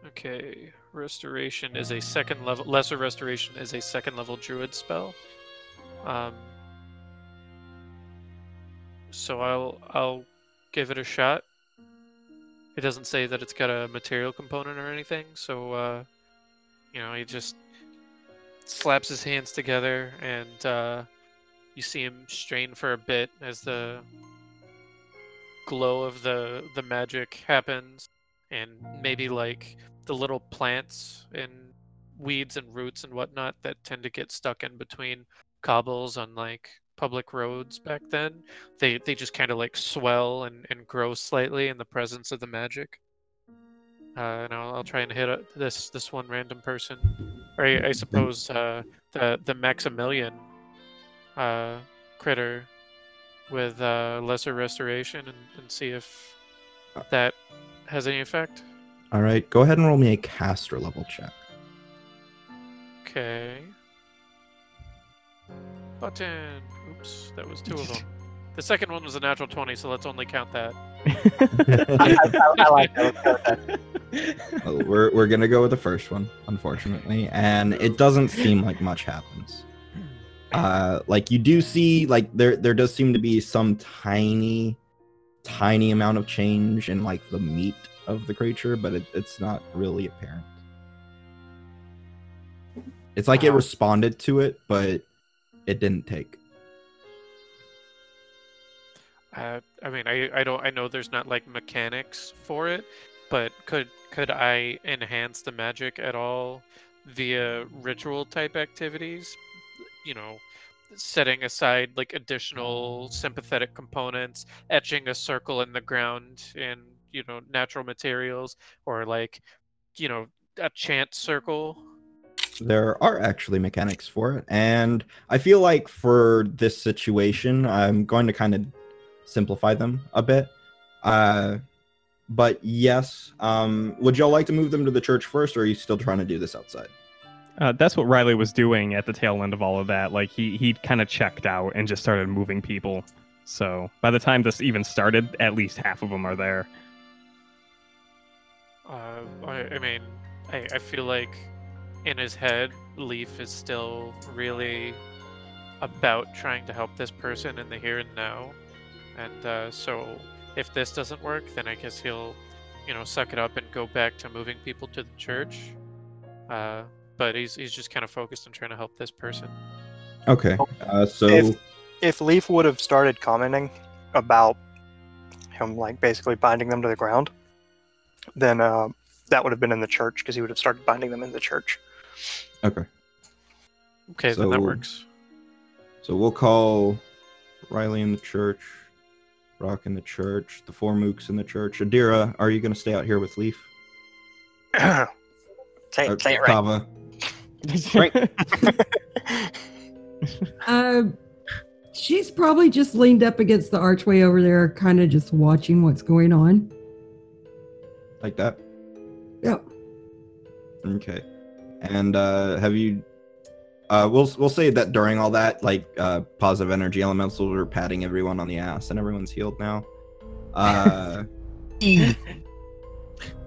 Okay, restoration is a second level. Lesser restoration is a second level druid spell. Um. So I'll I'll give it a shot. It doesn't say that it's got a material component or anything, so uh, you know he just slaps his hands together and uh, you see him strain for a bit as the glow of the the magic happens and maybe like the little plants and weeds and roots and whatnot that tend to get stuck in between cobbles on like public roads back then they they just kind of like swell and, and grow slightly in the presence of the magic. Uh, and I'll, I'll try and hit a, this this one random person. Or I, I suppose uh, the the Maximilian uh, critter with uh, lesser restoration and, and see if that has any effect. All right, go ahead and roll me a caster level check. Okay. Button. Oops, that was two of them. The second one was a natural 20, so let's only count that. I, I, I like that. Let's go with that. Well, we're we're gonna go with the first one, unfortunately, and it doesn't seem like much happens. Uh, like you do see, like there there does seem to be some tiny, tiny amount of change in like the meat of the creature, but it, it's not really apparent. It's like it responded to it, but it didn't take. Uh, I mean, I, I don't I know there's not like mechanics for it, but could could I enhance the magic at all via ritual type activities? You know, setting aside like additional sympathetic components, etching a circle in the ground in you know natural materials, or like you know a chant circle. There are actually mechanics for it, and I feel like for this situation, I'm going to kind of simplify them a bit. Uh, but yes, um, would y'all like to move them to the church first, or are you still trying to do this outside? Uh, that's what Riley was doing at the tail end of all of that. Like he he kind of checked out and just started moving people. So by the time this even started, at least half of them are there. Uh, I, I mean, I, I feel like in his head, Leaf is still really about trying to help this person in the here and now. And uh, so if this doesn't work, then I guess he'll, you know, suck it up and go back to moving people to the church. Uh, but he's, he's just kind of focused on trying to help this person. Okay, uh, so If- If Leaf would have started commenting about him, like basically binding them to the ground, then uh, that would have been in the church because he would have started binding them in the church. okay, Okay, then that works. so we'll call Riley in the church, Rock in the church, the four mooks in the church. Adira, are you going to stay out here with Leaf? say, Uh, it, say it right. Kava? Uh, she's probably just leaned up against the archway over there, kind of just watching what's going on. like that. Yep. Okay. And uh have you uh we'll we'll say that during all that, like uh positive energy elementals were patting everyone on the ass and everyone's healed now. Uh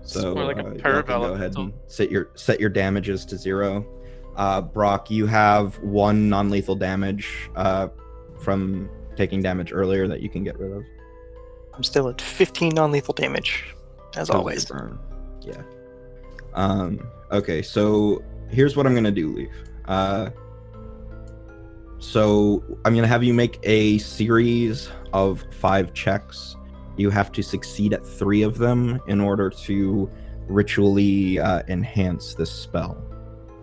So more like a uh, y'all can go ahead and set your set your damages to zero. Uh, Brock, you have one non-lethal damage uh, from taking damage earlier that you can get rid of. I'm still at 15 non-lethal damage, as Because of always. burn. Yeah. Um. Okay. So here's what I'm gonna do, Leaf. Uh. So I'm gonna have you make a series of five checks. You have to succeed at three of them in order to ritually uh, enhance this spell.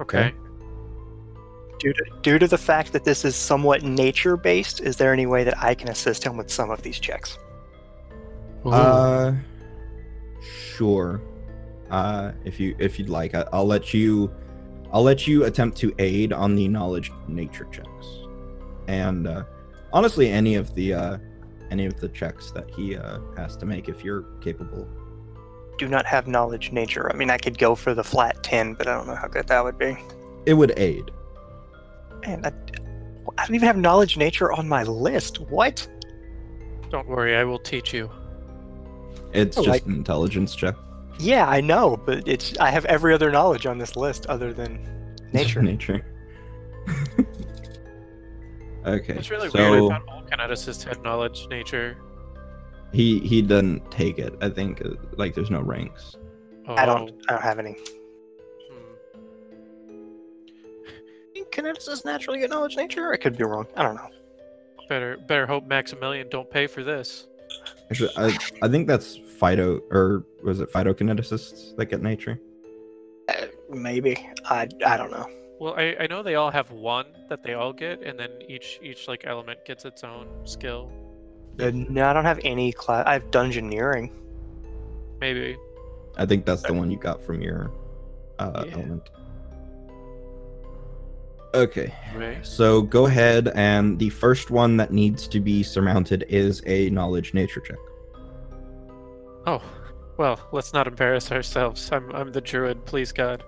Okay. Due to, due to the fact that this is somewhat nature-based, is there any way that I can assist him with some of these checks? Uh, sure. Uh, if you if you'd like, I, I'll let you. I'll let you attempt to aid on the knowledge nature checks, and uh, honestly, any of the uh, any of the checks that he uh, has to make if you're capable. Do not have knowledge nature. I mean, I could go for the flat 10, but I don't know how good that would be. It would aid. Man, I, I don't even have knowledge nature on my list. What? Don't worry, I will teach you. It's Oh, just like- an intelligence check. Yeah, I know, but it's I have every other knowledge on this list other than nature. nature. okay. It's really so weird. I thought all kineticists had knowledge nature. he he doesn't take it. I think uh, like there's no ranks. Oh, I don't I don't have any. Kineticists naturally get knowledge nature? I could be wrong. I don't know. Better better hope Maximilian don't pay for this. Actually, I I think that's phyto or was it phytokineticists that get nature? Uh, maybe. I I don't know. Well, I, I know they all have one that they all get, and then each each like element gets its own skill. Uh, no, I don't have any class. I have dungeoneering. Maybe. I think that's the one you got from your uh, Yeah. element. Okay, Right. so go ahead, and the first one that needs to be surmounted is a knowledge nature check. Oh, well, let's not embarrass ourselves. I'm I'm the druid, please God.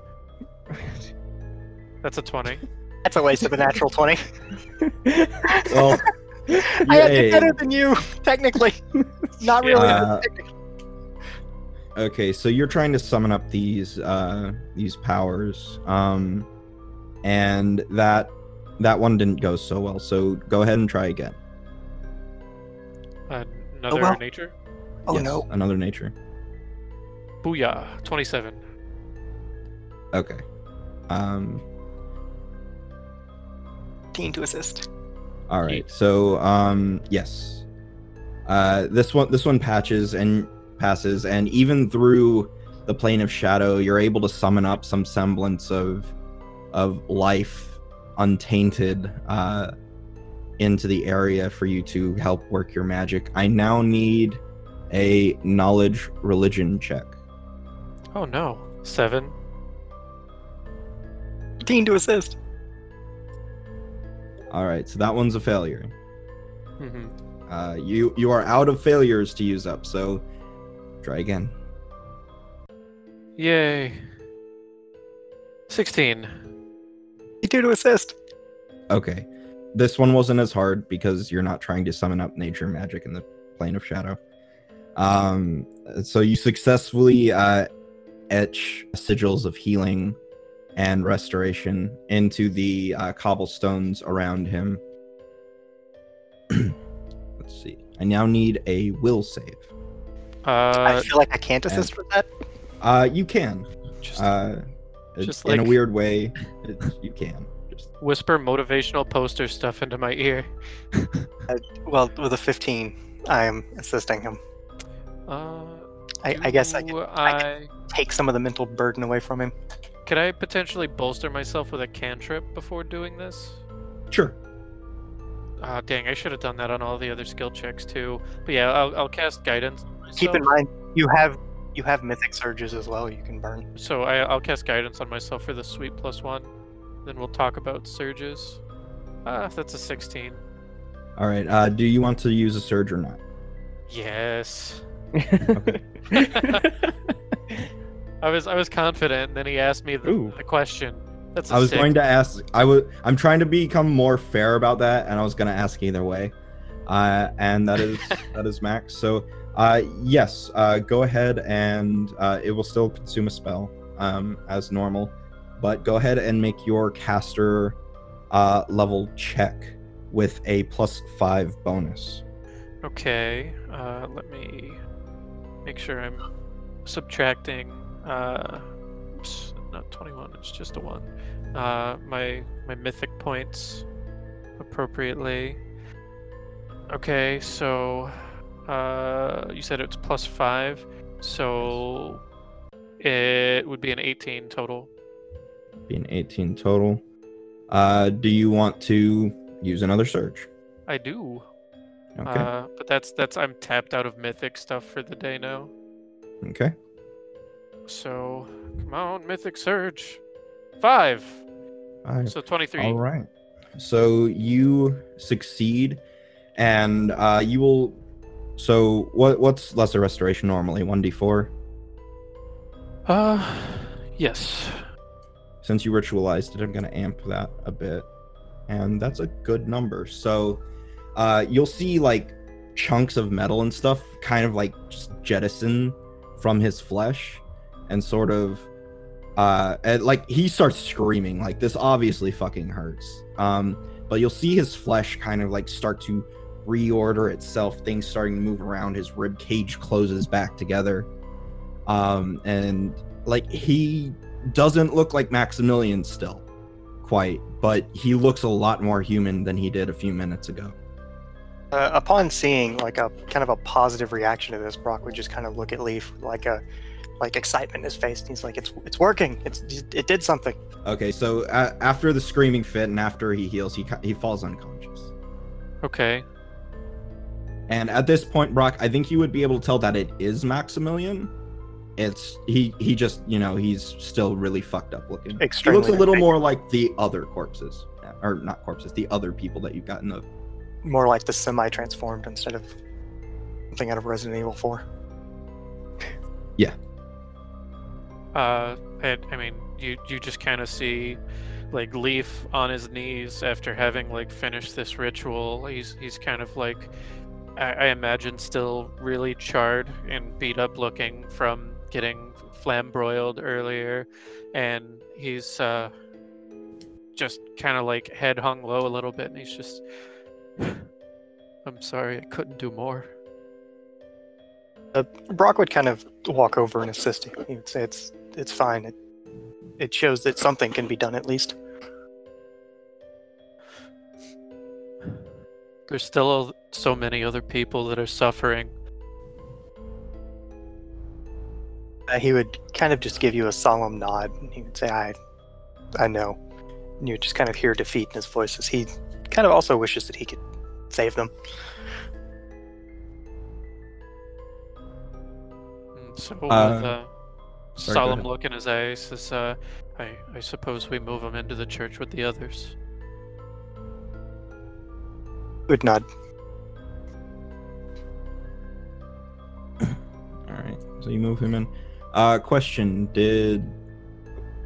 That's a twenty. That's a waste of a natural 20. Well, I had yay. better than you, technically. Not really. Uh, technically. Okay, so you're trying to summon up these uh these powers. Um and that that one didn't go so well. So go ahead and try again. Uh, another well. nature. oh Yes, no. Another nature. Booyah. Twenty-seven. Okay. Um Team to assist. all right. So um yes. Uh this one this one patches and passes and even through the plane of shadow you're able to summon up some semblance of of life untainted uh into the area for you to help work your magic. I now need a knowledge religion check. Oh no. Seven. Team to assist. All right, so that one's a failure. hmm Uh, you you are out of failures to use up, so try again. Yay. Sixteen. Team to assist. Okay, this one wasn't as hard because you're not trying to summon up nature magic in the plane of shadow. Um, so you successfully uh, etch sigils of healing and restoration into the uh, cobblestones around him. Let's see. I now need a will save. Uh, I feel like I can't assist with that. Uh, you can. just Uh, Just in a weird way, it's, you can. Just whisper motivational poster stuff into my ear. Well, with a 15, I am assisting him. Uh, I, I guess I do can I I, take some of the mental burden away from him. could I potentially bolster myself with a cantrip before doing this? sure. Ah, dang, I should have done that on all the other skill checks too. But yeah, I'll, I'll cast guidance. on Keep in mind, you have you have mythic surges as well. You can burn. So I, I'll cast guidance on myself for the sweep plus one. Then we'll talk about surges. Ah, that's a 16. All right. Uh, do you want to use a surge or not? Yes. Okay. I was I was confident. And then he asked me the, Ooh. the question. That's a I was six. going to ask. I was. I'm trying to become more fair about that, and I was going to ask either way. Uh, and that is that is max. So, Uh, yes. Uh, go ahead and uh, it will still consume a spell um, as normal, but go ahead and make your caster uh, level check with a plus five bonus. Okay, uh, let me make sure I'm subtracting. Uh, oops, not 21. It's just a one. Uh, my my mythic points appropriately. Okay, so uh, you said it's plus five, so it would be an 18 total. Be an 18 total. Uh, do you want to use another surge? I do. Okay. Uh, but that's that's I'm tapped out of mythic stuff for the day now. okay. So come on, mythic surge. Five. Right. So 23. All right. So you succeed, and uh, you will. So what? What's lesser restoration normally? One d four. Uh, yes. Since you ritualized it, I'm gonna amp that a bit, and that's a good number. So, uh, you'll see like chunks of metal and stuff, kind of like just jettison from his flesh, and sort of uh and, like he starts screaming. Like this obviously fucking hurts. Um but you'll see his flesh kind of like start to reorder itself. Things starting to move around. His rib cage closes back together. Um and like he doesn't look like maximilian still quite but he looks a lot more human than he did a few minutes ago Uh, upon seeing like a kind of a positive reaction to this, Brock would just kind of look at Leaf like a like excitement in his face. And he's like, "It's it's working. It's it did something." okay so uh, after the screaming fit and after he heals he he falls unconscious Okay. And at this point, Brock, I think you would be able to tell that it is Maximilian. It's he he just you know he's still really fucked up looking. He looks a little big. more like the other corpses, or not corpses, the other people that you've gotten the. more like the semi-transformed instead of something out of Resident Evil 4. Uh, and, I mean, you you just kind of see, like Leaf on his knees after having like finished this ritual. He's he's kind of like, I, I imagine, still really charred and beat up looking from getting flambroiled earlier, and he's uh, just kind of like head hung low a little bit, and he's just, I'm sorry, I couldn't do more. Uh, Brock would kind of walk over and assist him. He would say, "It's it's fine. It it shows that something can be done at least." There's still so many other people that are suffering. Uh, he would kind of just give you a solemn nod. And he would say, "I, I know." And you would just kind of hear defeat in his voice as he kind of also wishes that he could save them. And so Uh, with a sorry, solemn look in his eyes, says, uh, I, I suppose we move him into the church with the others. Would nod. All right, so you move him in. Uh, question: Did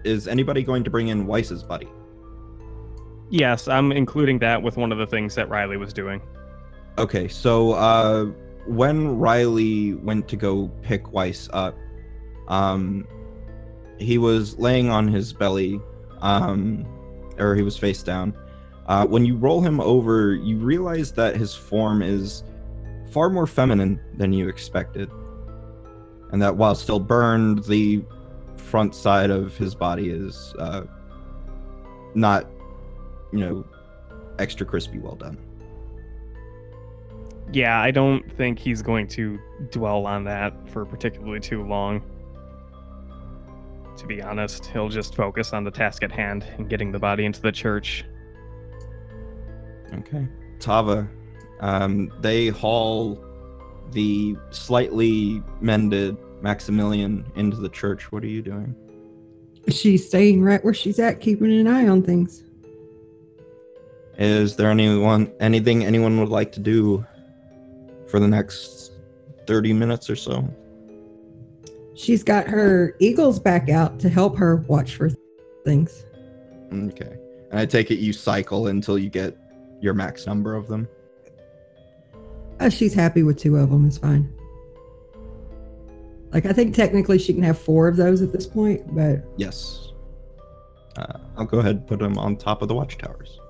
is anybody going to bring in Weiss's buddy? Yes, I'm including that with one of the things that Riley was doing. Okay, so uh, when Riley went to go pick Weiss up, um, he was laying on his belly, um, or he was face down. Uh, when you roll him over, you realize that his form is far more feminine than you expected, and that while still burned, the front side of his body is uh, not, you know, extra crispy well done. Yeah, I don't think he's going to dwell on that for particularly too long. To be honest, he'll just focus on the task at hand and getting the body into the church. Okay. Tava, um, they haul the slightly mended Maximilian into the church. What are you doing? She's staying right where she's at, keeping an eye on things. Is there anyone, anything anyone would like to do for the next 30 minutes or so? She's got her eagles back out to help her watch for things. Okay. And I take it you cycle until you get your max number of them. Uh, she's happy with two of them. It's fine. Like I think technically she can have four of those at this point, but Yes. Uh, I'll go ahead and put them on top of the watchtowers.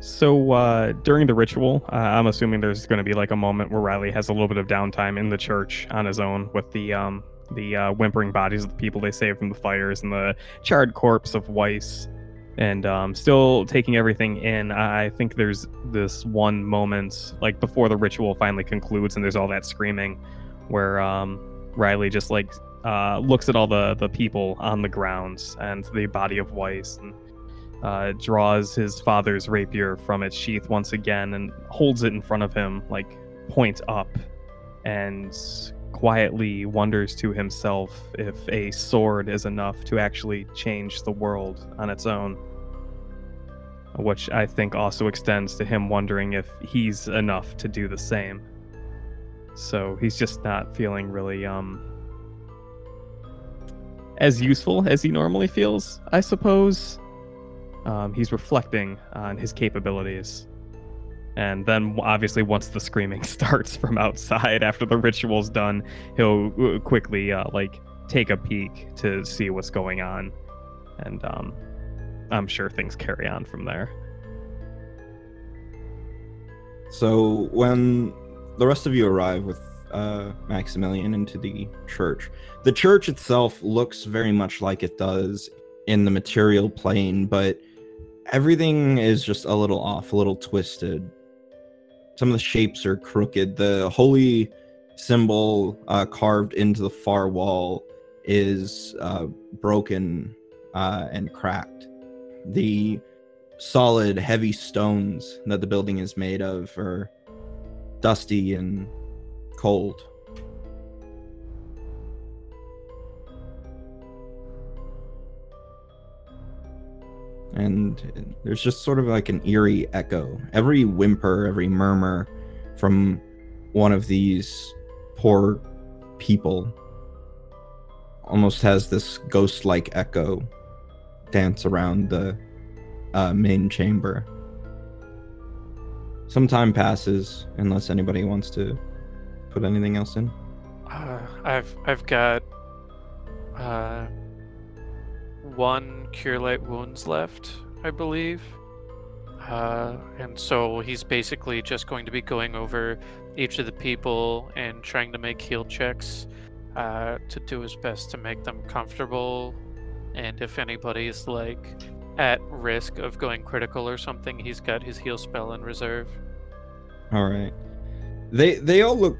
So uh, during the ritual, uh, I'm assuming there's going to be like a moment where Riley has a little bit of downtime in the church on his own with the um, the uh, whimpering bodies of the people they saved from the fires and the charred corpse of Weiss, and um, still taking everything in. I think there's this one moment like before the ritual finally concludes and there's all that screaming, where um, Riley just like uh, looks at all the the people on the grounds and the body of Weiss and uh, draws his father's rapier from its sheath once again and holds it in front of him, like point up, and quietly wonders to himself if a sword is enough to actually change the world on its own. Which I think also extends to him wondering if he's enough to do the same. So he's just not feeling really um as useful as he normally feels, I suppose. Um, he's reflecting on his capabilities. And then, obviously, once the screaming starts from outside after the ritual's done, he'll uh, quickly uh, like take a peek to see what's going on, and um, I'm sure things carry on from there. So when the rest of you arrive with uh, Maximilian into the church, the church itself looks very much like it does in the material plane, but everything is just a little off, a little twisted. Some of the shapes are crooked. The holy symbol uh, carved into the far wall is uh, broken uh, and cracked. The solid, heavy stones that the building is made of are dusty and cold. And there's just sort of like an eerie echo. Every whimper, every murmur from one of these poor people almost has this ghost like echo dance around the uh, main chamber. Some time passes, unless anybody wants to put anything else in. Uh, I've I've got uh, one cure light wounds left, I believe. Uh, and so he's basically just going to be going over each of the people and trying to make heal checks uh, to do his best to make them comfortable. And if anybody's like at risk of going critical or something, he's got his heal spell in reserve. All right. They they all look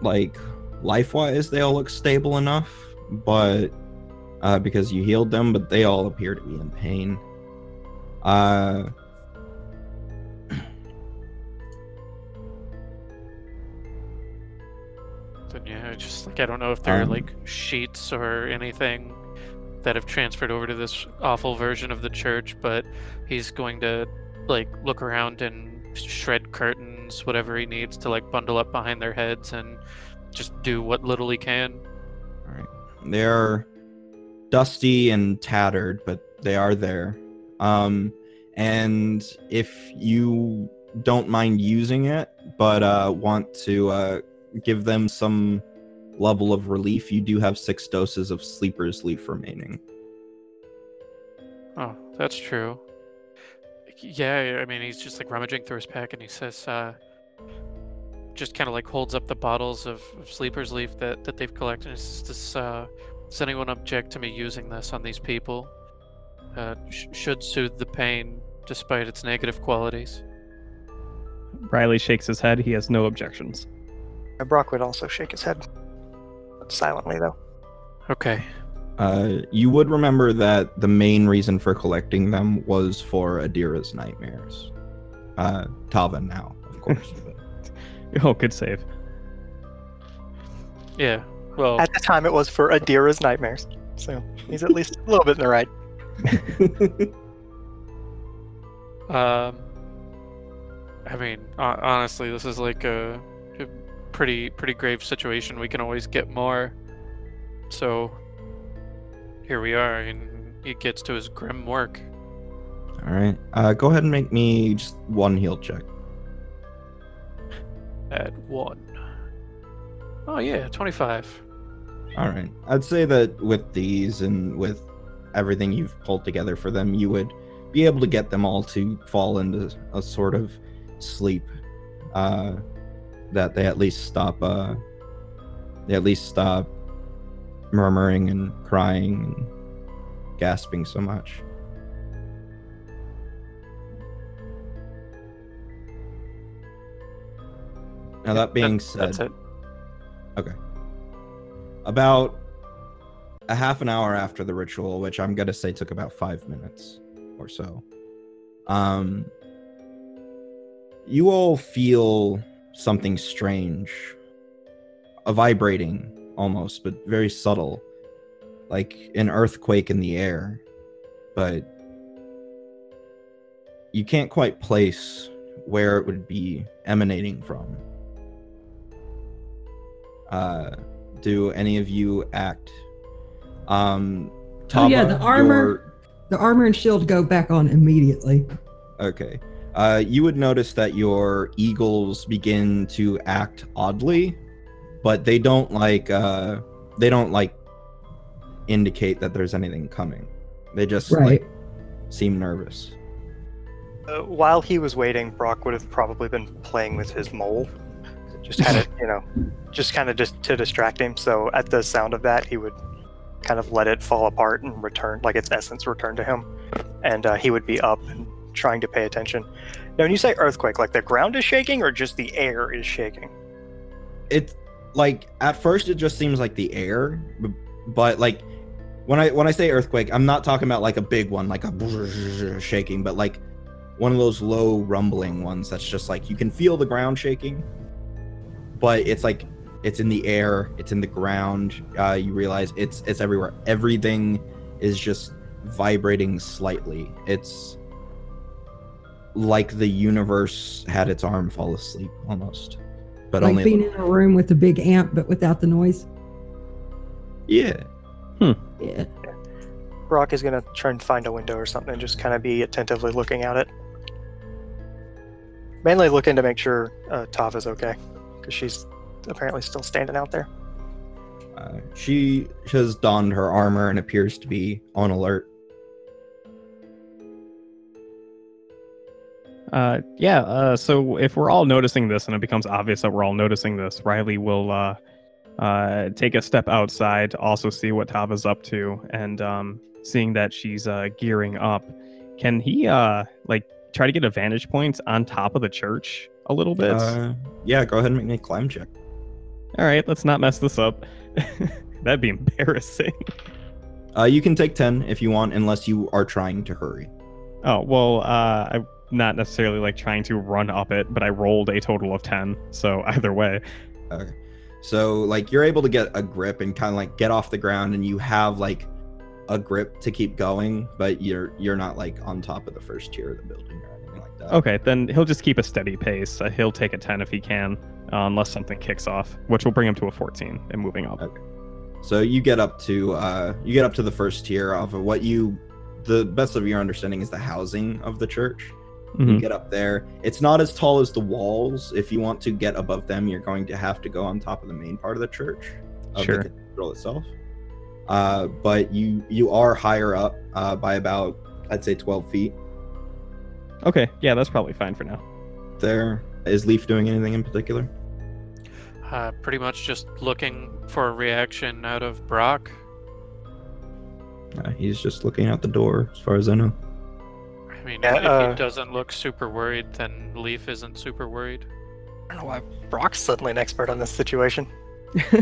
like life wise they all look stable enough, but uh, because you healed them, but they all appear to be in pain. Uh, yeah, just like I don't know if there are Um, like sheets or anything that have transferred over to this awful version of the church, but he's going to like look around and shred curtains, whatever he needs to like bundle up behind their heads and just do what little he can. all right. They are dusty and tattered, but they are there. Um, and if you don't mind using it, but uh, want to uh, give them some level of relief, you do have six doses of Sleeper's Leaf remaining. Oh, that's true. Yeah, I mean, he's just like rummaging through his pack and he says, uh, just kind of like holds up the bottles of, of Sleeper's Leaf that, that they've collected. says, this, uh, does anyone object to me using this on these people? Uh, sh- should soothe the pain despite its negative qualities. Riley shakes his head. He has no objections. And Brock would also shake his head. Silently, though. Okay. Uh, you would remember that the main reason for collecting them was for Adira's nightmares. Uh, Tava now, of course. Oh, good save. Yeah. Well, At the time, it was for Adira's nightmares. So he's at least a little bit in the right. Um, I mean, honestly, this is like a, a pretty pretty grave situation. We can always get more. So here we are, and he gets to his grim work. All right. Uh, go ahead and make me just one heal check. At one. Oh yeah, 25. All right. I'd say that with these and with everything you've pulled together for them, you would be able to get them all to fall into a sort of sleep. Uh, that they at least stop. Uh, they at least stop murmuring and crying and gasping so much. Now that being That- said, that's it. About a half an hour after the ritual, which I'm gonna say took about five minutes or so, um, you all feel something strange, a vibrating almost, but very subtle, like an earthquake in the air, but you can't quite place where it would be emanating from. Uh, do any of you act? Um, Oh, yeah, the armor- your- The armor and shield go back on immediately. Okay. Uh, you would notice that your eagles begin to act oddly, but they don't like uh, they don't like indicate that there's anything coming. They just Right. like seem nervous. Uh, while he was waiting, Brock would have probably been playing with his mole. Just had it, you know, just kind of just to distract him. So at the sound of that, he would kind of let it fall apart and return, like its essence return to him, and uh, he would be up and trying to pay attention. Now, when you say earthquake, like the ground is shaking or just the air is shaking? It's like at first it just seems like the air, but like when I when I say earthquake, I'm not talking about like a big one, like a shaking, but like one of those low rumbling ones that's just like you can feel the ground shaking, but it's like it's in the air, it's in the ground. Uh, you realize it's it's everywhere. Everything is just vibrating slightly. It's like the universe had its arm fall asleep almost, but like only being in a room with a big amp, but without the noise. yeah. Hmm. Yeah. Brock is gonna try and find a window or something and just kind of be attentively looking at it. Mainly looking to make sure uh, Tava's okay, because she's apparently still standing out there. Uh, she has donned her armor and appears to be on alert. Uh, yeah. Uh, so if we're all noticing this, and it becomes obvious that we're all noticing this, Riley will uh, uh, take a step outside to also see what Tava's up to, and um, seeing that she's uh, gearing up, can he uh, like try to get a vantage point on top of the church a little bit? Uh, yeah, go ahead and make me a climb check. all right, let's not mess this up. That'd be embarrassing. Uh, you can take 10 if you want, unless you are trying to hurry. Oh well, uh, I'm not necessarily like trying to run up it, but I rolled a total of ten. So either way, Okay. So, like, you're able to get a grip and kind of like get off the ground, and you have like a grip to keep going, but you're you're not like on top of the first tier of the building or anything like that. okay, then he'll just keep a steady pace. Uh, he'll take a ten if he can, uh, unless something kicks off, which will bring him to a fourteen and moving up. So you get up to uh you get up to the first tier of what you the best of your understanding is the housing of the church. You Mhm. get up there. It's not as tall as the walls. If you want to get above them, you're going to have to go on top of the main part of the church, of Sure. the cathedral itself. Uh, but you you are higher up uh, by about I'd say 12 feet. Okay, yeah, that's probably fine for now. There is Leaf doing anything in particular? Uh, pretty much just looking for a reaction out of Brock. Uh, he's just looking out the door, as far as I know. I mean, Yeah, if, if uh, he doesn't look super worried, then Leaf isn't super worried. I don't know why Brock's suddenly an expert on this situation.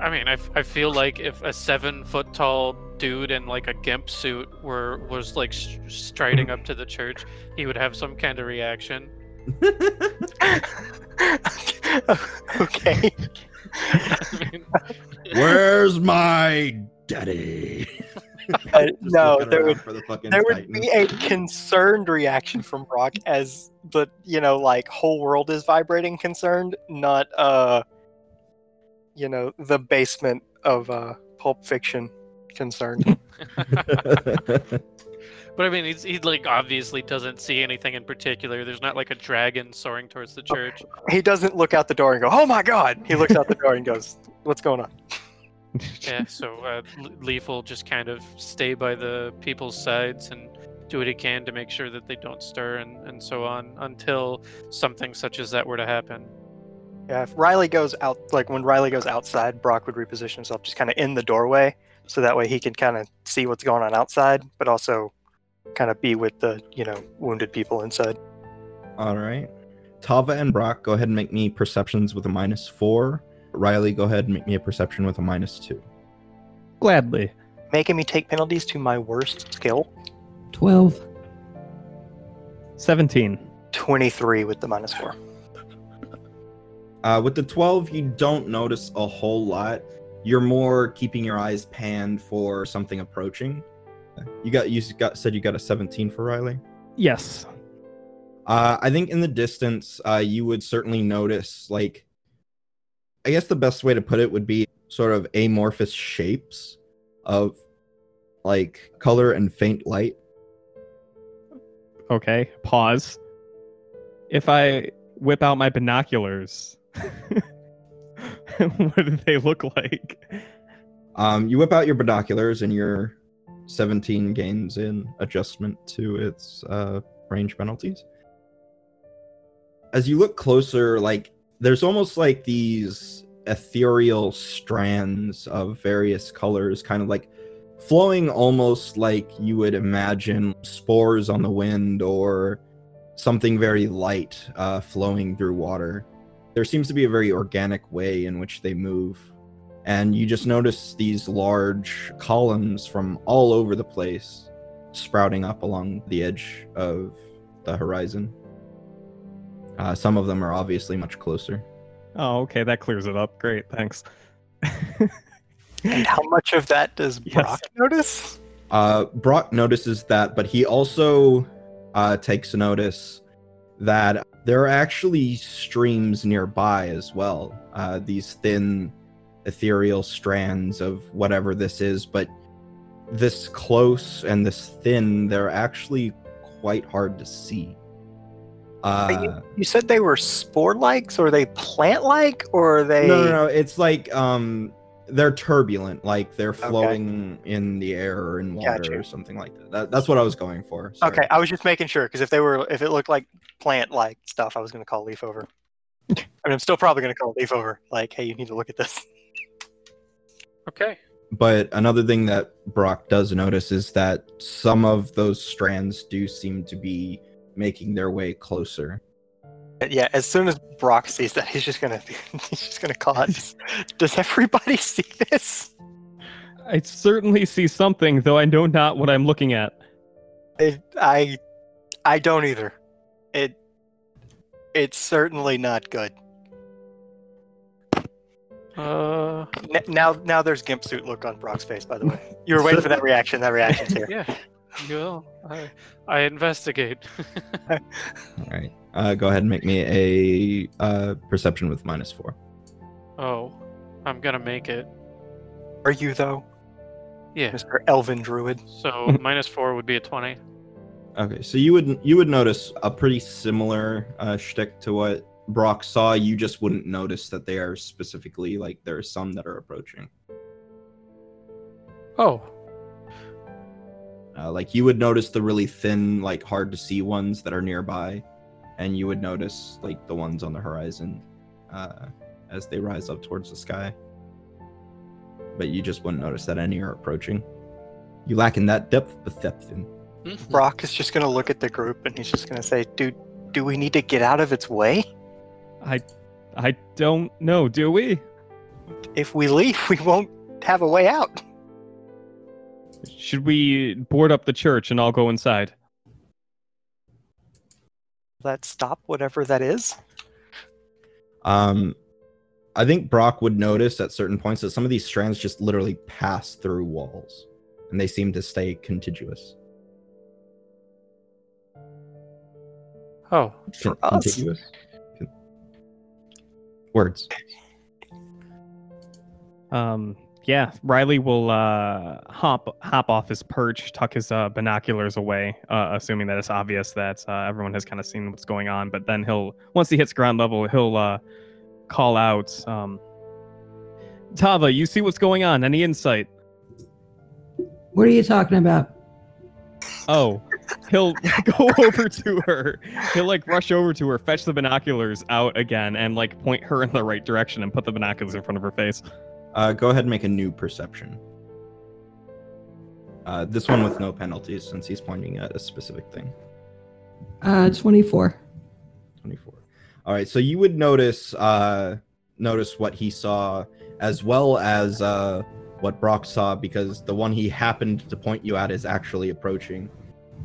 I mean, I, I feel like if a seven foot tall dude in like a gimp suit were was like s- striding up to the church, he would have some kind of reaction. okay. I mean, Where's my daddy? Uh, no, there would the there would Titan. be a concerned reaction from Brock as the you know like whole world is vibrating concerned, not uh you know the basement of uh Pulp Fiction concerned. But I mean, he's, he like obviously doesn't see anything in particular. There's not like a dragon soaring towards the church. He doesn't look out the door and go, "Oh my god!" He looks out the door and goes, "What's going on?" Yeah, so uh, Leaf will just kind of stay by the people's sides and do what he can to make sure that they don't stir and, and so on until something such as that were to happen. Yeah, if Riley goes out, like when Riley goes outside, Brock would reposition himself just kind of in the doorway, so that way he can kind of see what's going on outside, but also kind of be with the you know wounded people inside. All right. Tava and Brock, go ahead and make me perceptions with a minus four. Riley, go ahead and make me a perception with a minus two. Gladly. Making me take penalties to my worst skill. 12. 17. Twenty-three with the minus four. Uh, with the 12, you don't notice a whole lot. You're more keeping your eyes panned for something approaching. You got you got said you got a 17 for Riley. Yes. Uh, I think in the distance, uh, you would certainly notice like, I guess the best way to put it would be sort of amorphous shapes of like color and faint light. Okay. Pause. If I whip out my binoculars, what do they look like? Um, you whip out your binoculars and your 17 gains in adjustment to its uh, range penalties. As you look closer, like there's almost like these ethereal strands of various colors, kind of like flowing almost like you would imagine spores on the wind or something very light uh, flowing through water. There seems to be a very organic way in which they move and you just notice these large columns from all over the place sprouting up along the edge of the horizon. Uh, some of them are obviously much closer. Oh, okay. That clears it up. Great. Thanks. And how much of that does Yes. Brock notice? Uh, Brock notices that, but he also uh, takes notice that there are actually streams nearby as well. Uh, these thin, ethereal strands of whatever this is, but this close and this thin, they're actually quite hard to see. Uh, You said they were spore-like, or are they plant-like, or are they? no, no, no. It's like um, they're turbulent, like they're flowing in the air or in water Gotcha. or something like that. that. That's what I was going for. sorry. Okay, I was just making sure because if they were, if it looked like plant-like stuff, I was going to call leaf over. I mean, I'm still probably going to call leaf over. Like, hey, you need to look at this. Okay. But another thing that Brock does notice is that some of those strands do seem to be making their way closer. But yeah, as soon as Brock sees that, he's just gonna, he's just gonna call it. Does, does everybody see this? I certainly see something, though I know not what I'm looking at. It, I, I don't either. It, it's certainly not good. Uh, N- now, now there's gimp suit look on Brock's face. By the way, you were waiting for that reaction. That reaction's here. yeah. Well, I, I investigate. All right. Uh, go ahead and make me a uh, perception with minus four. oh, I'm gonna make it. Are you though, Yeah. Mr. Elven Druid? So minus four would be a twenty. Okay, so you would you would notice a pretty similar uh, shtick to what Brock saw. You just wouldn't notice that they are specifically like there are some that are approaching. Oh. Uh, like you would notice the really thin, like hard to see ones that are nearby, and you would notice like the ones on the horizon uh, as they rise up towards the sky. But you just wouldn't notice that any are approaching. You lack in that depth perception. Brock is just gonna look at the group and he's just gonna say, "Dude, do we need to get out of its way? I, I don't know. Do we? If we leave, we won't have a way out." Should we board up the church and all go inside? That stop whatever that is. Um, I think Brock would notice at certain points that some of these strands just literally pass through walls, and they seem to stay contiguous. Oh. Con- us? Contiguous. Con- Words. Um, yeah, Riley will uh, hop hop off his perch, tuck his uh, binoculars away, uh, assuming that it's obvious that uh, everyone has kind of seen what's going on. But then he'll, once he hits ground level, he'll uh, call out, um, "Tava, you see what's going on? Any insight?" What are you talking about? Oh, he'll go over to her. He'll like rush over to her, fetch the binoculars out again, and like point her in the right direction and put the binoculars in front of her face. Uh, go ahead and make a new perception. Uh, this one with no penalties since he's pointing at a specific thing. Uh, 24. 24. All right, so you would notice uh notice what he saw as well as uh what Brock saw because the one he happened to point you at is actually approaching.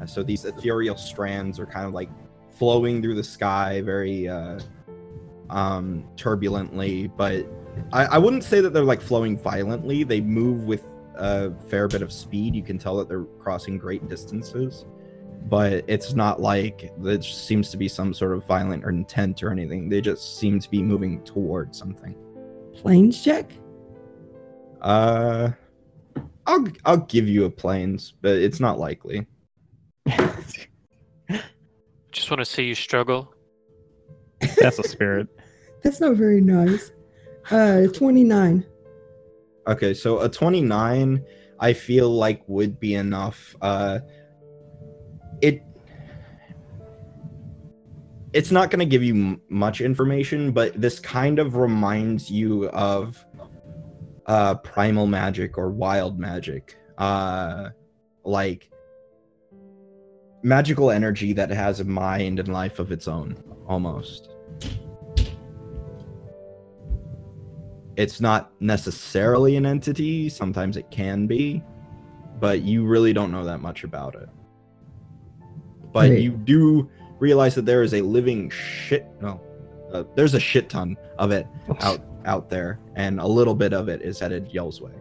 Uh, so these ethereal strands are kind of like flowing through the sky very uh um turbulently, but I, I wouldn't say that they're like flowing violently. They move with a fair bit of speed. You can tell that they're crossing great distances but it's not like there seems to be some sort of violent or intent or anything. They just seem to be moving towards something. Planes check? Uh, I'll I'll give you a planes, but it's not likely. Just want to see you struggle. That's a spirit. That's not very nice. Uh, 29. Okay, so a twenty nine, I feel like would be enough. Uh, it it's not going to give you m- much information, but this kind of reminds you of uh, primal magic or wild magic, uh, like magical energy that has a mind and life of its own, almost. It's not necessarily an entity. Sometimes it can be, but you really don't know that much about it. But Right. you do realize that there is a living shit. No, uh, there's a shit ton of it out out there, and a little bit of it is headed Yell's way.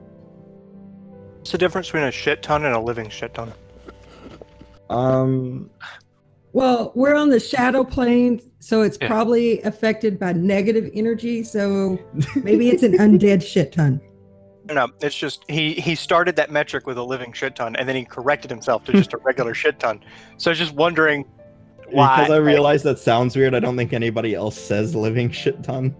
What's the difference between a shit ton and a living shit ton? Um, Well, we're on the shadow plane, so it's Yeah. probably affected by negative energy. So maybe it's an undead shit ton. No, no, it's just he he started that metric with a living shit ton, and then he corrected himself to just a regular shit ton. So I was just wondering why. because I realize that sounds weird. I don't think anybody else says living shit ton.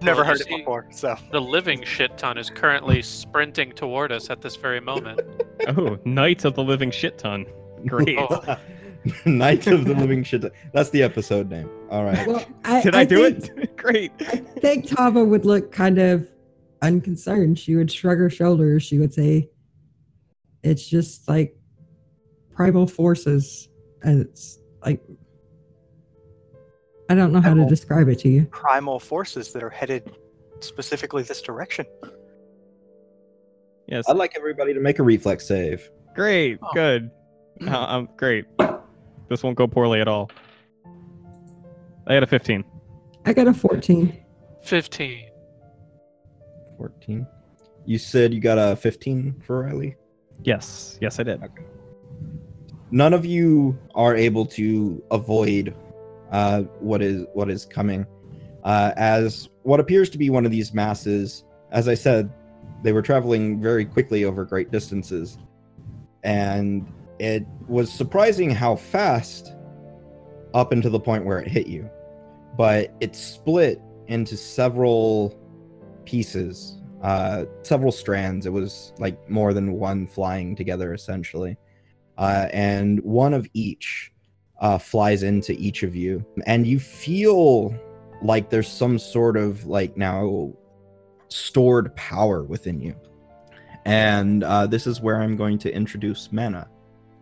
never Well, heard it before. So The living shit ton is currently sprinting toward us at this very moment. Oh, Night of the Living Shit Ton. Oh. Great. Oh. Night of the living shit. That's the episode name. All right. Well, I, Did I, do think, it? Great. I think Tava would look kind of unconcerned. She would shrug her shoulders. She would say, "It's just like primal forces." And it's like I don't know how to describe it to you. primal forces that are headed specifically this direction. Yes. I'd like everybody to make a reflex save. Great. Oh. Good. Uh, um, great. This won't go poorly at all. I had a 15. I got a 14. 15. 14. You said you got a 15 for Riley? Yes. Yes, I did. None of you are able to avoid uh, what is what is coming. Uh, as what appears to be one of these masses, as I said, they were traveling very quickly over great distances. And it was surprising how fast up until the point where it hit you. But it split into several pieces, uh, several strands. It was like more than one flying together, essentially. Uh, and one of each uh, flies into each of you. And you feel like there's some sort of like now stored power within you. And uh, this is where I'm going to introduce mana,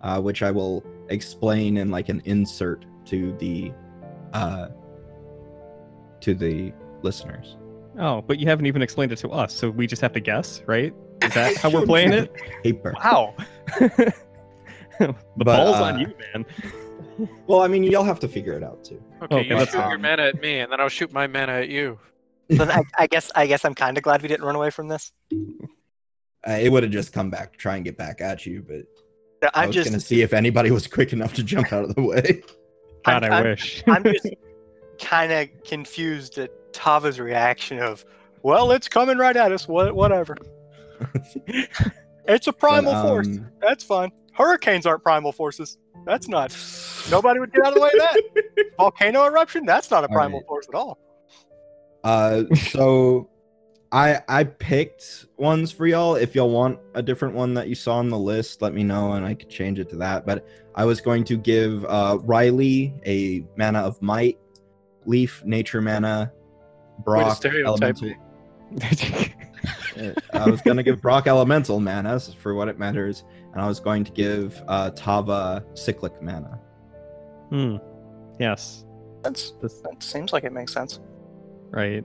uh, which I will explain in like an insert to the uh, to the listeners. Oh, but you haven't even explained it to us, so we just have to guess, right? Is that how we're playing it? Paper. Wow. the But, ball's uh, on you, man. Well, I mean, you'll have to figure it out too. Okay, Okay, you that's shoot your fine. mana at me, and then I'll shoot my mana at you. I, I guess I guess I'm kind of glad we didn't run away from this. Uh, it would have just come back to try and get back at you, but I I'm was just gonna see if anybody was quick enough to jump out of the way. God, I'm- I I'm- wish. I'm just kind of confused at Tava's reaction of, well, it's coming right at us. What, whatever. It's a primal But, force. um, That's fine. Hurricanes aren't primal forces. That's not. Nobody would get out of the way of that. Volcano eruption. That's not a primal right. force at all. Uh, so I I picked ones for y'all. If y'all want a different one that you saw on the list, let me know and I could change it to that. But I was going to give uh, Riley a mana of might, Leaf nature mana, Brock stereotype elemental. I was gonna give Brock elemental mana for what it matters, and I was going to give uh, Tava cyclic mana. Hmm. Yes. That's that seems like it makes sense. right.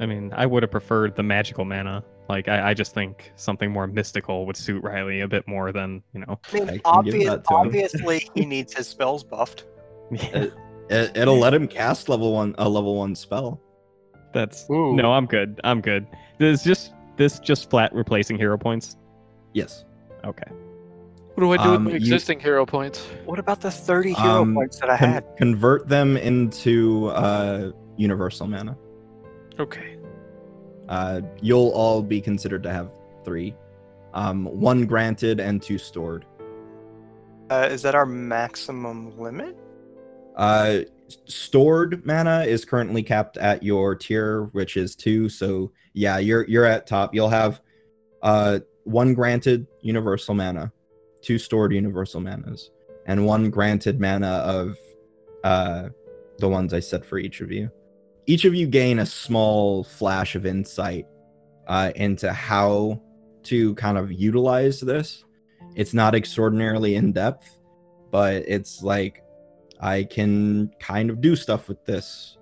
I mean, I would have preferred the magical mana. Like, I, I just think something more mystical would suit Riley a bit more than, you know. I mean, I obvious, that to him. obviously, he needs his spells buffed. It, it'll let him cast level one a level one spell. That's Ooh. no, I'm good. I'm good. This just this just flat replacing hero points. Yes. Okay. What do I do Um, with my you- existing hero points? What about the 30 hero Um, points that I Con- had? convert them into uh, universal mana. Okay. Uh, you'll all be considered to have three, um, one granted and two stored. Uh, is that our maximum limit? Uh, stored mana is currently capped at your tier, which is two. So yeah, you're you're at top. You'll have uh, one granted universal mana, two stored universal manas, and one granted mana of uh, the ones I set for each of you. Each of you gain a small flash of insight uh, into how to kind of utilize this. It's not extraordinarily in depth, but it's like I can kind of do stuff with this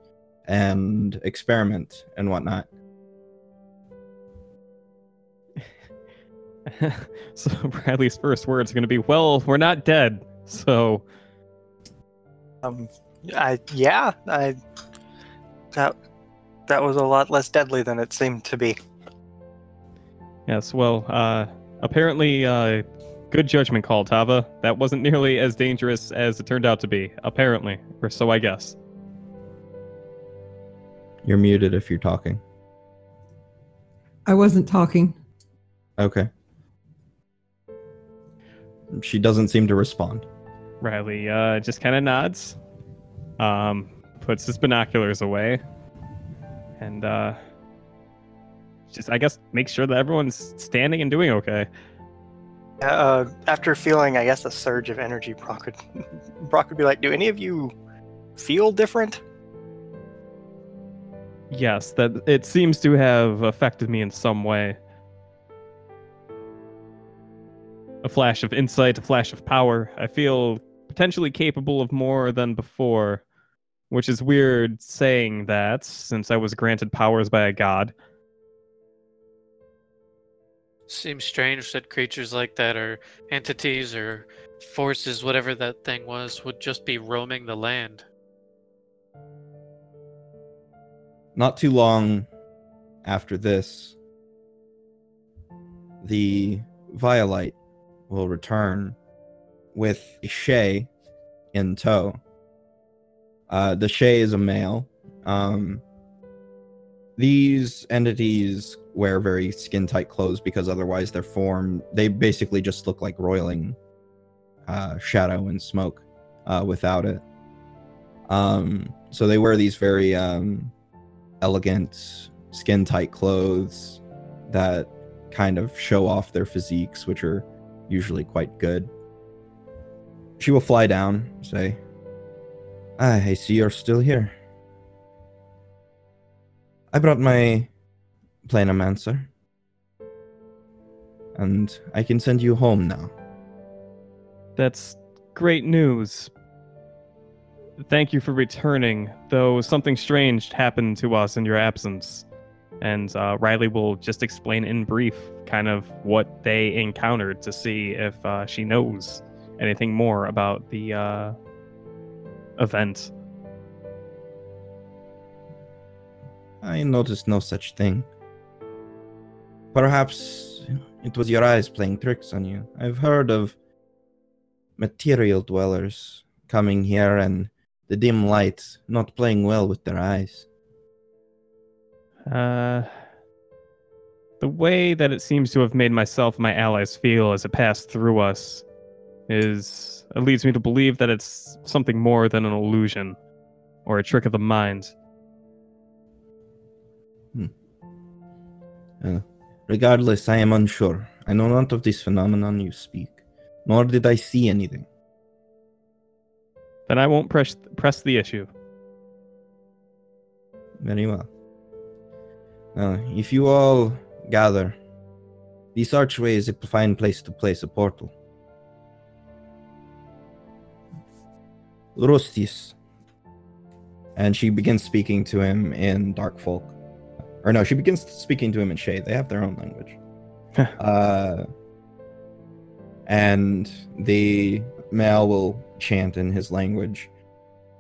and experiment and whatnot. so Bradley's first words are going to be, "Well, we're not dead." So Um, I yeah, I that that was a lot less deadly than it seemed to be. yes, well, uh, apparently, uh, good judgment call, Tava. That wasn't nearly as dangerous as it turned out to be. Apparently, or so I guess. You're muted if you're talking. I wasn't talking. Okay. She doesn't seem to respond. Riley uh, just kind of nods, um, puts his binoculars away, and uh, just I guess make sure that everyone's standing and doing okay. Uh, after feeling, I guess, a surge of energy, Brock would Brock would be like, "Do any of you feel different?" Yes, that it seems to have affected me in some way. A flash of insight, a flash of power. I feel potentially capable of more than before, which is weird saying that since I was granted powers by a god. Seems strange that creatures like that, or entities, or forces, whatever that thing was, would just be roaming the land. Not too long after this, the Violite will return with a Shae in tow. Uh, the Shae is a male. Um, these entities wear very skin tight clothes because otherwise their form, they basically just look like roiling uh, shadow and smoke uh, without it. Um, so they wear these very um, elegant, skin tight clothes that kind of show off their physiques, which are usually quite good. She will fly down, say, "Ah, I see you're still here. I brought my planomancer, and I can send you home now. That's great news. Thank you for returning, though something strange happened to us in your absence. And uh, Riley will just explain in brief kind of what they encountered to see if uh, she knows anything more about the uh, event. I noticed no such thing. Perhaps it was your eyes playing tricks on you. I've heard of material dwellers coming here and the dim light not playing well with their eyes. Uh, The way that it seems to have made myself and my allies feel as it passed through us is it leads me to believe that it's something more than an illusion or a trick of the mind. Hmm. Uh, regardless, I am unsure. I know not of this phenomenon you speak, nor did I see anything. Then I won't press press the issue. Very well. Now, if you all gather, this archway is a fine place to place a portal. Rostis. And she begins speaking to him in Dark Folk. Or no, she begins speaking to him in Shade. They have their own language. uh, and the male will chant in his language,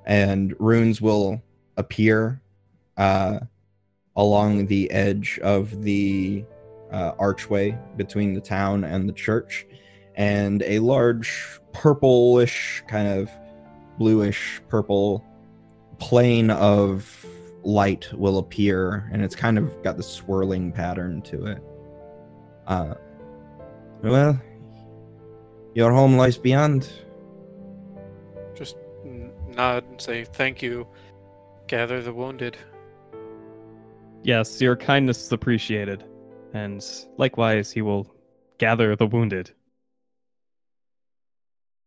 and runes will appear uh, along the edge of the uh, archway between the town and the church, and a large purplish, kind of bluish purple plane of light will appear, and it's kind of got the swirling pattern to it. Uh, well, your home lies beyond. Just n- nod and say thank you. Gather the wounded. Yes, your kindness is appreciated. And likewise, he will gather the wounded.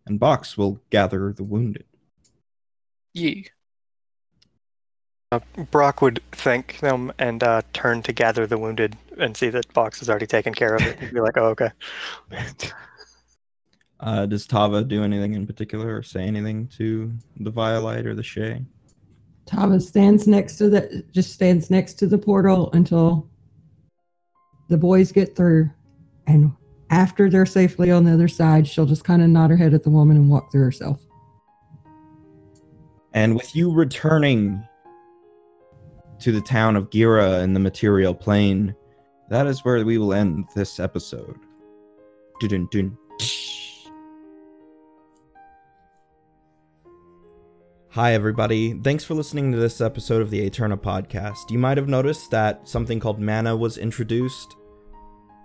and Box will gather the wounded. Ye. Uh, Brock would thank them and uh, turn to gather the wounded and see that Box is already taken care of it. And be like, oh, okay. Uh, does Tava do anything in particular or say anything to the Violite or the Shae? Tava stands next to the just stands next to the portal until the boys get through, and after they're safely on the other side, she'll just kind of nod her head at the woman and walk through herself. And with you returning to the town of Gira in the material plane, that is where we will end this episode. Dun-dun-dun. Hi, everybody. Thanks for listening to this episode of the Eterna podcast. You might have noticed that something called mana was introduced.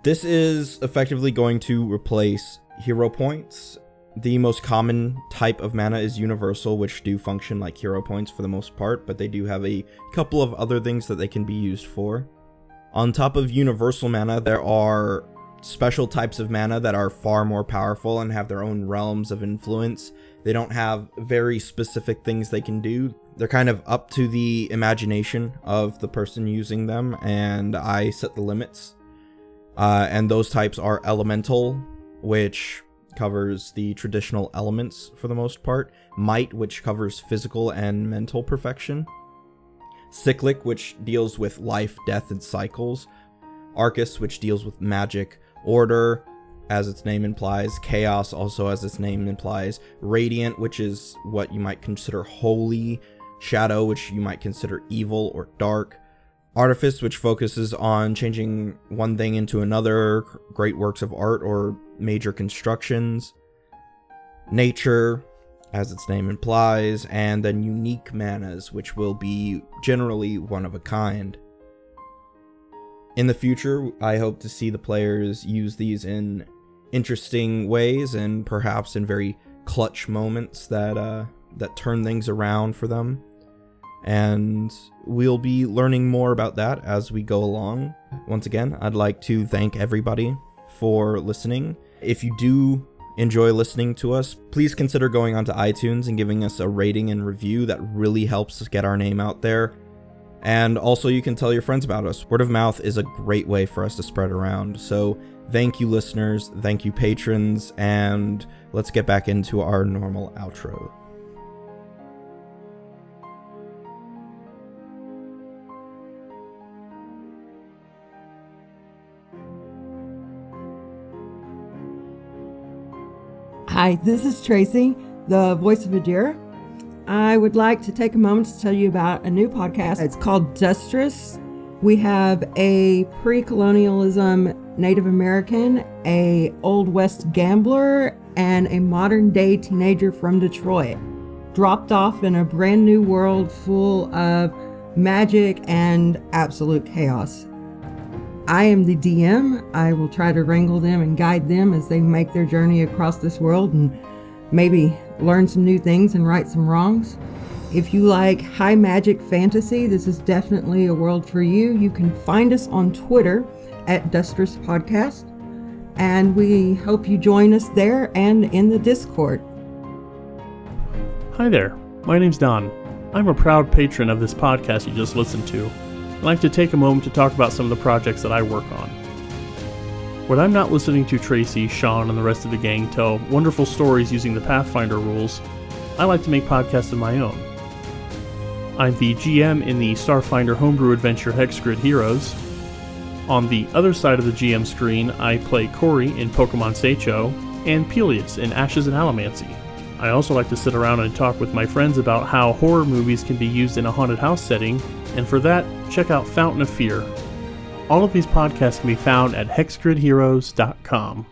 This is effectively going to replace hero points. The most common type of mana is universal, which do function like hero points for the most part, but they do have a couple of other things that they can be used for. On top of universal mana, there are special types of mana that are far more powerful and have their own realms of influence. They don't have very specific things they can do. They're kind of up to the imagination of the person using them, and I set the limits. Uh, and those types are elemental, which covers the traditional elements for the most part, might, which covers physical and mental perfection, cyclic, which deals with life, death, and cycles, Arcus, which deals with magic, order, as its name implies, chaos, also as its name implies, radiant, which is what you might consider holy, shadow, which you might consider evil or dark, artifice, which focuses on changing one thing into another, great works of art or major constructions, nature, as its name implies, and then unique manas, which will be generally one of a kind. In the future, I hope to see the players use these in interesting ways and perhaps in very clutch moments that uh, that turn things around for them. And we'll be learning more about that as we go along. Once again, I'd like to thank everybody for listening. If you do enjoy listening to us, please consider going onto iTunes and giving us a rating and review. That really helps us get our name out there. And also, you can tell your friends about us. Word of mouth is a great way for us to spread around. So, thank you, listeners. Thank you, patrons. And let's get back into our normal outro. Hi, this is Tracy, the voice of Adir. I would like to take a moment to tell you about a new podcast. It's called Dustress. We have a pre-colonialism Native American, a Old West gambler, and a modern day teenager from Detroit, dropped off in a brand new world full of magic and absolute chaos. I am the DM. I will try to wrangle them and guide them as they make their journey across this world and maybe learn some new things and right some wrongs. If you like high magic fantasy, this is definitely a world for you. You can find us on Twitter at Dustress Podcast, and we hope you join us there and in the Discord. Hi there, my name's Don. I'm a proud patron of this podcast you just listened to. I'd like to take a moment to talk about some of the projects that I work on. When I'm not listening to Tracy, Sean, and the rest of the gang tell wonderful stories using the Pathfinder rules, I like to make podcasts of my own. I'm the GM in the Starfinder homebrew adventure Hexgrid Heroes. On the other side of the GM screen, I play Corey in Pokemon Seicho and Peleus in Ashes and Allomancy. I also like to sit around and talk with my friends about how horror movies can be used in a haunted house setting, and for that, check out Fountain of Fear. All of these podcasts can be found at hexgridheroes.com.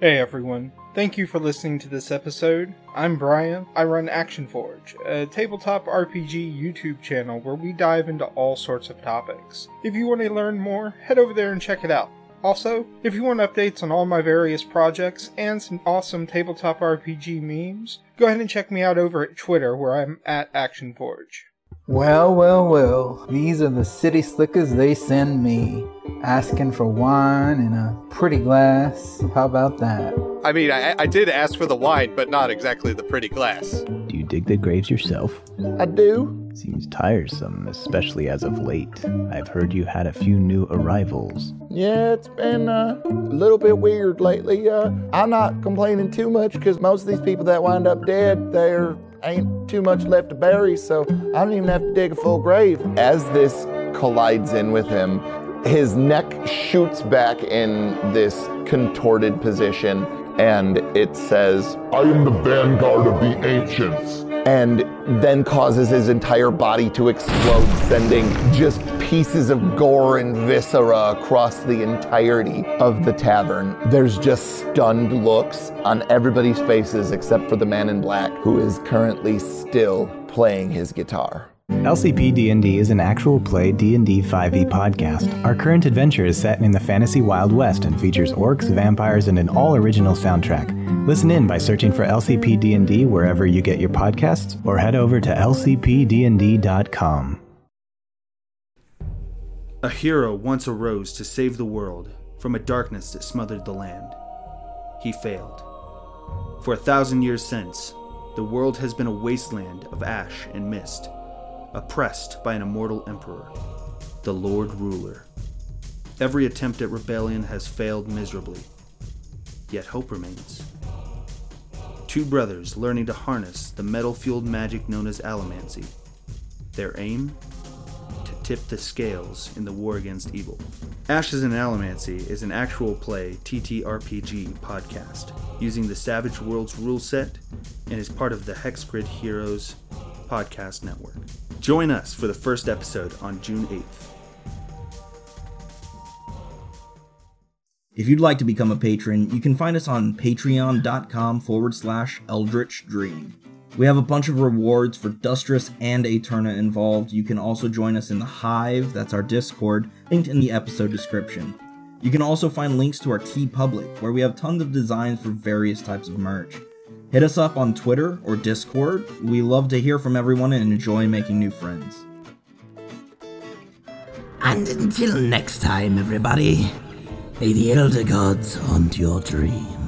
Hey everyone, thank you for listening to this episode. I'm Brian. I run Action Forge, a tabletop RPG YouTube channel where we dive into all sorts of topics. If you want to learn more, head over there and check it out. Also, if you want updates on all my various projects and some awesome tabletop RPG memes, go ahead and check me out over at Twitter where I'm at Action Forge. Well, well, well, these are the city slickers they send me. Asking for wine in a pretty glass. How about that? I mean, I, I did ask for the wine, but not exactly the pretty glass. Do you dig the graves yourself? I do. Seems tiresome, especially as of late. I've heard you had a few new arrivals. Yeah, it's been uh, a little bit weird lately. Uh, I'm not complaining too much because most of these people that wind up dead, there ain't too much left to bury, so I don't even have to dig a full grave. As this collides in with him, his neck shoots back in this contorted position, and it says, I am the vanguard of the ancients. And then causes his entire body to explode, sending just pieces of gore and viscera across the entirety of the tavern. There's just stunned looks on everybody's faces except for the man in black, who is currently still playing his guitar. LCP D&D is an actual play D&D 5e podcast. Our current adventure is set in the fantasy Wild West and features orcs, vampires, and an all-original soundtrack. Listen in by searching for LCP D&D wherever you get your podcasts or head over to lcpdnd.com. A hero once arose to save the world from a darkness that smothered the land. He failed. For a thousand years since, the world has been a wasteland of ash and mist oppressed by an immortal emperor, the Lord Ruler. Every attempt at rebellion has failed miserably, yet hope remains. Two brothers learning to harness the metal fueled magic known as allomancy. Their aim? To tip the scales in the war against evil. Ashes and Allomancy is an actual play TTRPG podcast using the Savage Worlds rule set and is part of the Hexgrid Heroes podcast network. Join us for the first episode on June 8th. If you'd like to become a patron, you can find us on patreon.com forward slash eldritch dream. We have a bunch of rewards for Dustress and Eterna involved. You can also join us in the Hive, that's our Discord, linked in the episode description. You can also find links to our TeePublic, where we have tons of designs for various types of merch. Hit us up on Twitter or Discord. We love to hear from everyone and enjoy making new friends. And until next time, everybody, may the Elder Gods haunt your dreams.